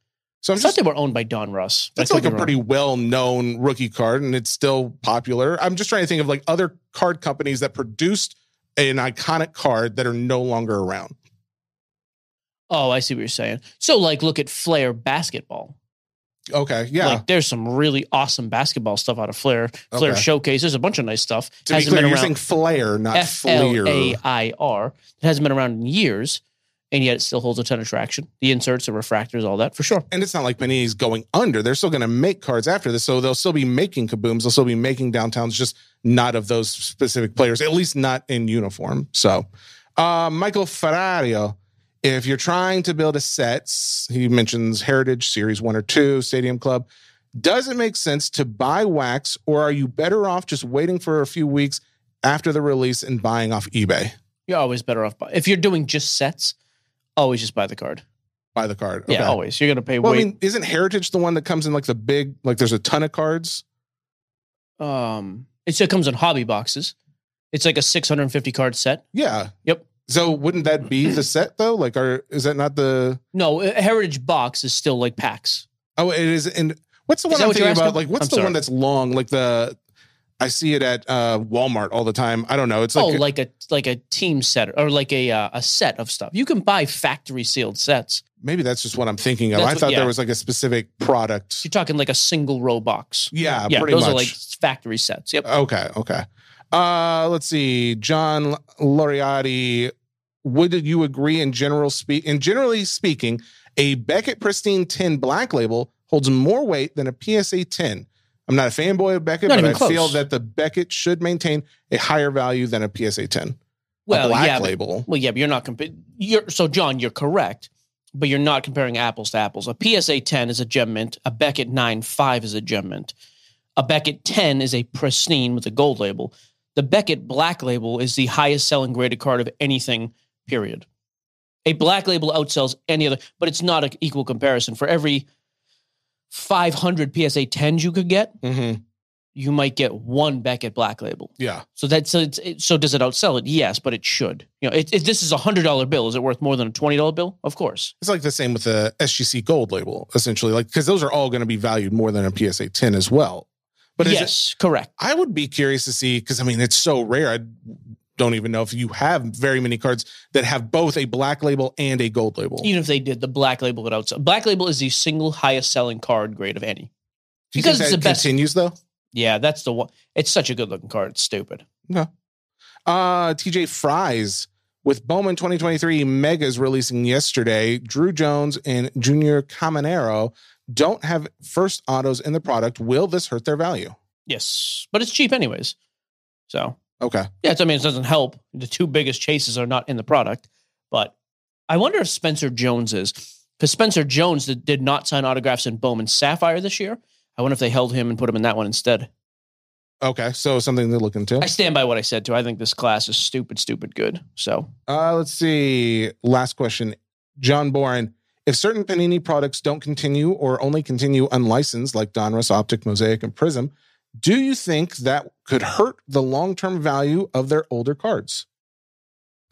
So I I'm thought just they were owned by Donruss. that's like a wrong. pretty well known rookie card, and it's still popular. I'm just trying to think of like other card companies that produced an iconic card that are no longer around. Oh, I see what you're saying. So, like, look at Flair basketball. Okay, yeah. Like, there's some really awesome basketball stuff out of Flair. Flair Okay. Showcase. There's a bunch of nice stuff. to be Hasn't clear, been around- saying Flair, not F-L-A-I-R. Fleer. A I R. It hasn't been around in years, and yet it still holds a ton of traction. The inserts, the refractors, all that for sure. and it's not like Panini's going under. They're still going to make cards after this, so they'll still be making kabooms. They'll still be making downtowns, just not of those specific players, at least not in uniform. So, uh, Michael Ferrario, if you're trying to build a set, he mentions Heritage Series One or Two, Stadium Club. Does it make sense to buy wax, or are you better off just waiting for a few weeks after the release and buying off eBay? You're always better off. Buy. If you're doing just sets, always just buy the card. Buy the card. Yeah, always. You're gonna pay Well, way. I mean, isn't Heritage the one that comes in like the big, like there's a ton of cards? um, it still comes in hobby boxes. It's like a 650 card set. Yeah. Yep. So wouldn't that be the set though? Like, are is that not the? No, Heritage box is still like packs. Oh, it is. And what's the one I'm what thinking about? asking? Like, what's I'm the sorry. one that's long? Like the, I see it at uh, Walmart all the time. I don't know. It's like, oh, like a like a team set or like a uh, a set of stuff. You can buy factory sealed sets. maybe that's just what I'm thinking of. That's I what- thought yeah. there was like a specific product. You're talking like a single row box. Yeah, yeah, those much. are like factory sets. Yep. Okay, okay. Uh, let's see. John Loriati, would you agree in general speak in generally speaking, a Beckett Pristine 10 black label holds more weight than a PSA 10? I'm not a fanboy of Beckett, Not but I close. feel that the Beckett should maintain a higher value than a PSA 10. Well, black yeah, but- label. Well, yeah, but you're not compa- You're so John. You're correct, but you're not comparing apples to apples. A PSA 10 is a gem mint. A Beckett 9.5 is a gem mint. A Beckett 10 is a pristine with a gold label. The Beckett Black Label is the highest selling graded card of anything. Period. A black label outsells any other, but it's not an equal comparison. For every 500 PSA 10s you could get, Mm-hmm. you might get one Beckett Black Label. Yeah. So that's so, it's, it, so does it outsell it? Yes, but it should. You know, if if this is a hundred dollar bill, is it worth more than a twenty dollar bill? Of course. It's like the same with the SGC gold label, essentially, like because those are all going to be valued more than a PSA 10 as well. But is it- yes, correct. I would be curious to see because I mean it's so rare. I don't even know if you have very many cards that have both a black label and a gold label. Even if they did, the black label would outsell. Black label is the single highest selling card grade of any. Because it's the best- continues though? Yeah, that's the one. It's such a good looking card. It's stupid. No. Uh, TJ Fries with Bowman 2023 Megas releasing yesterday. Drew Jones and Junior Caminero don't have first autos in the product. Will this hurt their value? Yes, but it's cheap anyways. So Okay. yeah, it's, I mean it doesn't help. The two biggest chases are not in the product, but I wonder if Spencer Jones is because Spencer Jones did, did not sign autographs in Bowman Sapphire this year. I wonder if they held him and put him in that one instead. Okay. So something to look into. I stand by what I said too. I think this class is stupid, stupid good. So Uh, let's see. Last question. John Boren. If certain Panini products don't continue or only continue unlicensed, like Donruss, Optic, Mosaic, and Prism, do you think that could hurt the long term value of their older cards?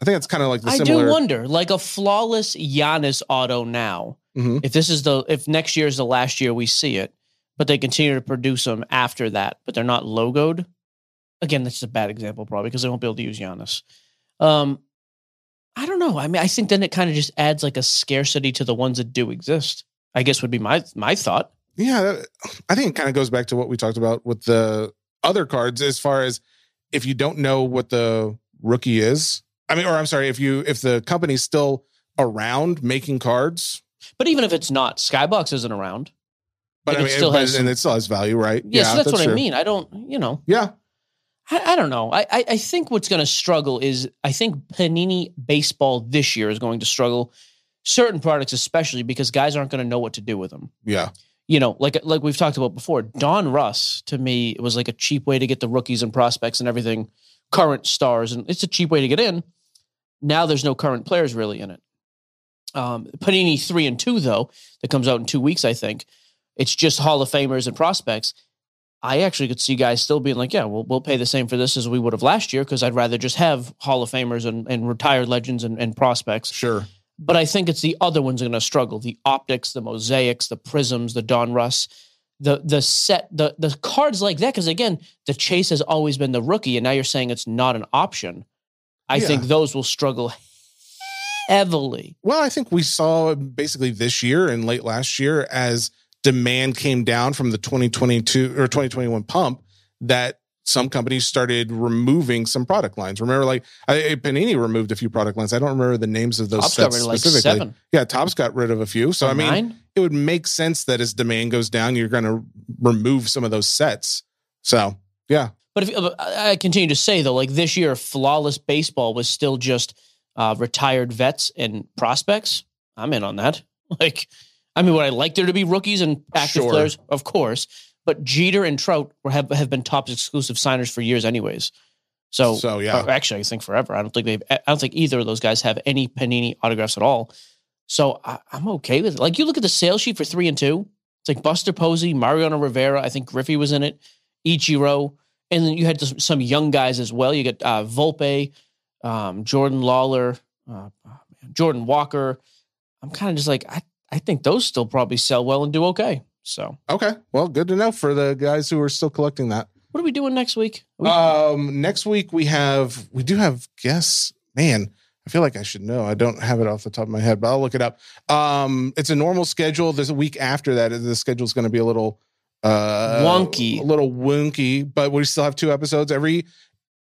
I think that's kind of like the I similar. I do wonder, like a flawless Giannis auto now. Mhm. If this is the if next year is the last year we see it, but they continue to produce them after that, but they're not logoed. Again, that's a bad example probably because they won't be able to use Giannis. Um, I don't know. I mean, I think then it kind of just adds like a scarcity to the ones that do exist. I guess would be my my thought. Yeah, that- I think it kind of goes back to what we talked about with the other cards as far as if you don't know what the rookie is. I mean, or I'm sorry, if you if the company's still around making cards, But even if it's not, Skybox isn't around. but Like, I it still but- has and it still has value, right? Yeah, so that's, what I mean. I don't, you know, Yeah, I, I don't know. I, I, I think what's going to struggle is I think Panini baseball this year is going to struggle. Certain products, especially because guys aren't going to know what to do with them. Yeah. You know, like like we've talked about before, Donruss to me it was like a cheap way to get the rookies and prospects and everything, current stars, and it's a cheap way to get in. Now there's no current players really in it. Um, Panini three and two though that comes out in two weeks, I think. It's just Hall of Famers and prospects. I actually could see guys still being like, yeah, we'll, we'll pay the same for this as we would have last year because I'd rather just have Hall of Famers and, and retired legends and, and prospects. Sure. But I think it's the other ones are going to struggle. The optics, the mosaics, the prisms, the Donruss, the the set, the the cards like that. Because again, the chase has always been the rookie, and now you're saying it's not an option. I Yeah. think those will struggle heavily. Well, I think we saw basically this year and late last year as demand came down from the 2022 or 2021 pump that some companies started removing some product lines. Remember, like I, Panini removed a few product lines. I don't remember the names of those Topps sets rid of like specifically. seven. Yeah, Topps got rid of a few. So Or I mean, nine? it would make sense that as demand goes down, you're going to remove some of those sets. So yeah, But if I I continue to say though, like this year, flawless baseball was still just uh, retired vets and prospects. I'm in on that. Like, I mean, would I like there to be rookies and active Sure. players? Of course. But Jeter and Trout were, have have been top exclusive signers for years, anyways. So, So, yeah. or actually, I think forever. I don't think they've. I don't think either of those guys have any Panini autographs at all. So I, I'm okay with it. Like you look at the sales sheet for three and two. It's like Buster Posey, Mariano Rivera. I think Griffey was in it. Ichiro, and then you had some, some young guys as well. You got uh, Volpe, um, Jordan Lawlar, uh, oh, Jordan Walker. I'm kind of just like I. I think those still probably sell well and do okay. So okay. Well, good to know for the guys who are still collecting that. what are we doing next week? We- Um, next week we have we do have guests. Man, I feel like I should know. I don't have it off the top of my head, but I'll look it up. Um, it's a normal schedule. There's a week after that. The schedule's going to be a little uh Wonky. a little wonky, but we still have two episodes every.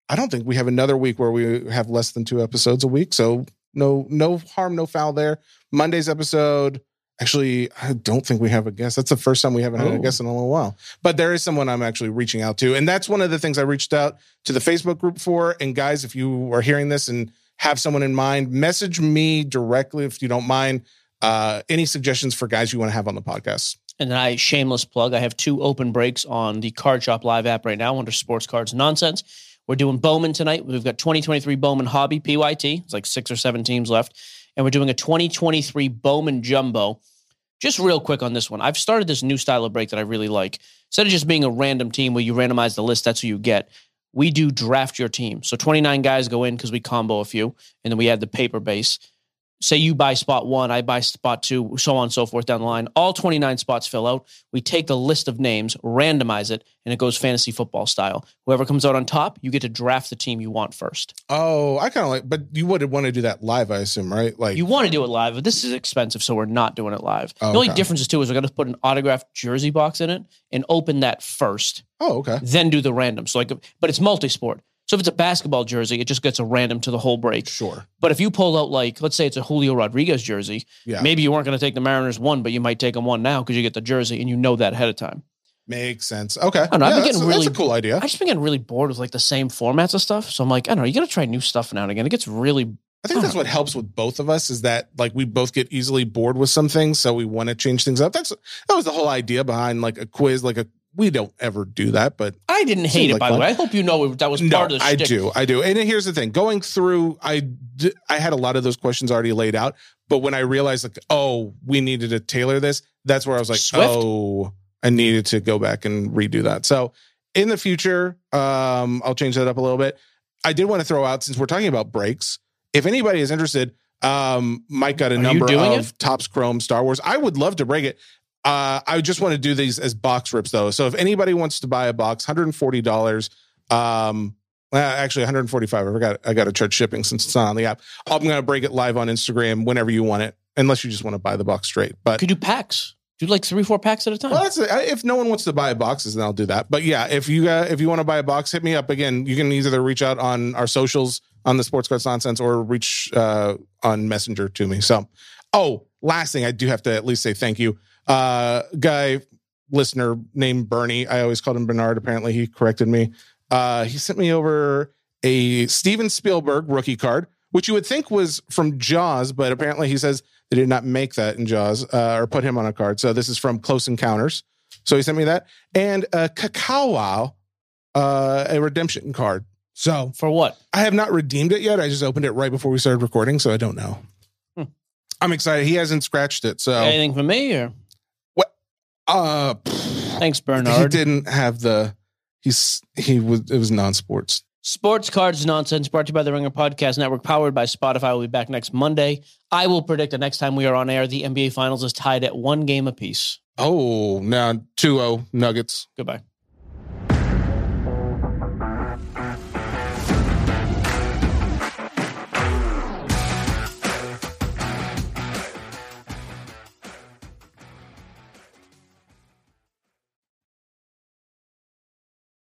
I don't think we have another week where we have less than two episodes a week. So no, no harm, no foul there. Monday's episode. Actually, I don't think we have a guest. That's the first time we haven't had a Oh. guest in a little while. But there is someone I'm actually reaching out to. And that's one of the things I reached out to the Facebook group for. And guys, if you are hearing this and have someone in mind, message me directly if you don't mind. Uh, any suggestions for guys you want to have on the podcast? And then I shameless plug. I have two open breaks on the Card Shop Live app right now under Sports Cards Nonsense. We're doing Bowman tonight. We've got 2023 Bowman Hobby PYT. It's like six or seven teams left. And we're doing a 2023 Bowman Jumbo. Just real quick on this one. I've started this new style of break that I really like. Instead of just being a random team where you randomize the list, that's who you get. We do draft your team. So 29 guys go in because we combo a few, and then we add the paper base say you buy spot one, I buy spot two, so on and so forth down the line. All 29 spots fill out. We take the list of names, randomize it, and it goes fantasy football style. Whoever comes out on top, you get to draft the team you want first. Oh, I kind of like, but you would want to do that live, I assume, right? Like, You want to do it live, but this is expensive, so we're not doing it live. Oh, the only okay. difference is too is we're going to put an autographed jersey box in it and open that first, oh, okay. then do the random. So like, but it's multi-sport. So if it's a basketball jersey, it just gets a random to the whole break. Sure. But if you pull out like, let's say it's a Julio Rodriguez jersey, Yeah. maybe you weren't going to take the Mariners one, but you might take them one now because you get the jersey and you know that ahead of time. Makes sense. Okay. I don't know. I've been that's, getting really a cool idea. I just been getting really bored with like the same formats of stuff. So I'm like, I don't know. You got to try new stuff now and again. It gets really. I think that's what helps with both of us is that like we both get easily bored with some things, so we want to change things up. That's that was the whole idea behind like a quiz. Like a we don't ever do that, but I didn't hate it like by the way. I hope you know that was no, part of the. I shtick. do, I do. And here's the thing: going through, I d- I had a lot of those questions already laid out, but when I realized like, oh, we needed to tailor this, that's where I was like, Swift. oh, I needed to go back and redo that. So in the future, um, I'll change that up a little bit. I did want to throw out since we're talking about breaks. If anybody is interested, um, Mike got a Are number of Topps Chrome Star Wars. I would love to break it. Uh, I just want to do these as box rips though. So if anybody wants to buy a box, hundred and forty dollars. Um, actually, one hundred forty-five. I forgot. I got to charge shipping since it's not on the app. I'm going to break it live on Instagram whenever you want it, unless you just want to buy the box straight. But Could do packs. Do like three, four packs at a time. well, that's if no one wants to buy boxes, then I'll do that. But yeah, if you uh, if you want to buy a box, hit me up again. You can either reach out on our socials on the Sports Cards Nonsense or reach uh, on Messenger to me. So, oh, last thing I do have to at least say thank you, uh, guy listener named Bernie. I always called him Bernard. Apparently, he corrected me. Uh, he sent me over a Steven Spielberg rookie card, which you would think was from Jaws, but apparently he says they did not make that in Jaws uh, or put him on a card. So this is from Close Encounters. So he sent me that and a Kakao, uh, a redemption card. So For what? I have not redeemed it yet. I just opened it right before we started recording, so I don't know. Hmm. I'm excited. He hasn't scratched it, so Anything for me or uh, thanks, Bernard. he didn't have the. He's he was it was non-sports. Sports Cards Nonsense brought to you by the Ringer Podcast Network, powered by Spotify. We'll be back next Monday. I will predict the next time we are on air, the NBA Finals is tied at one game apiece. Oh, now 2-0 Nuggets. Goodbye.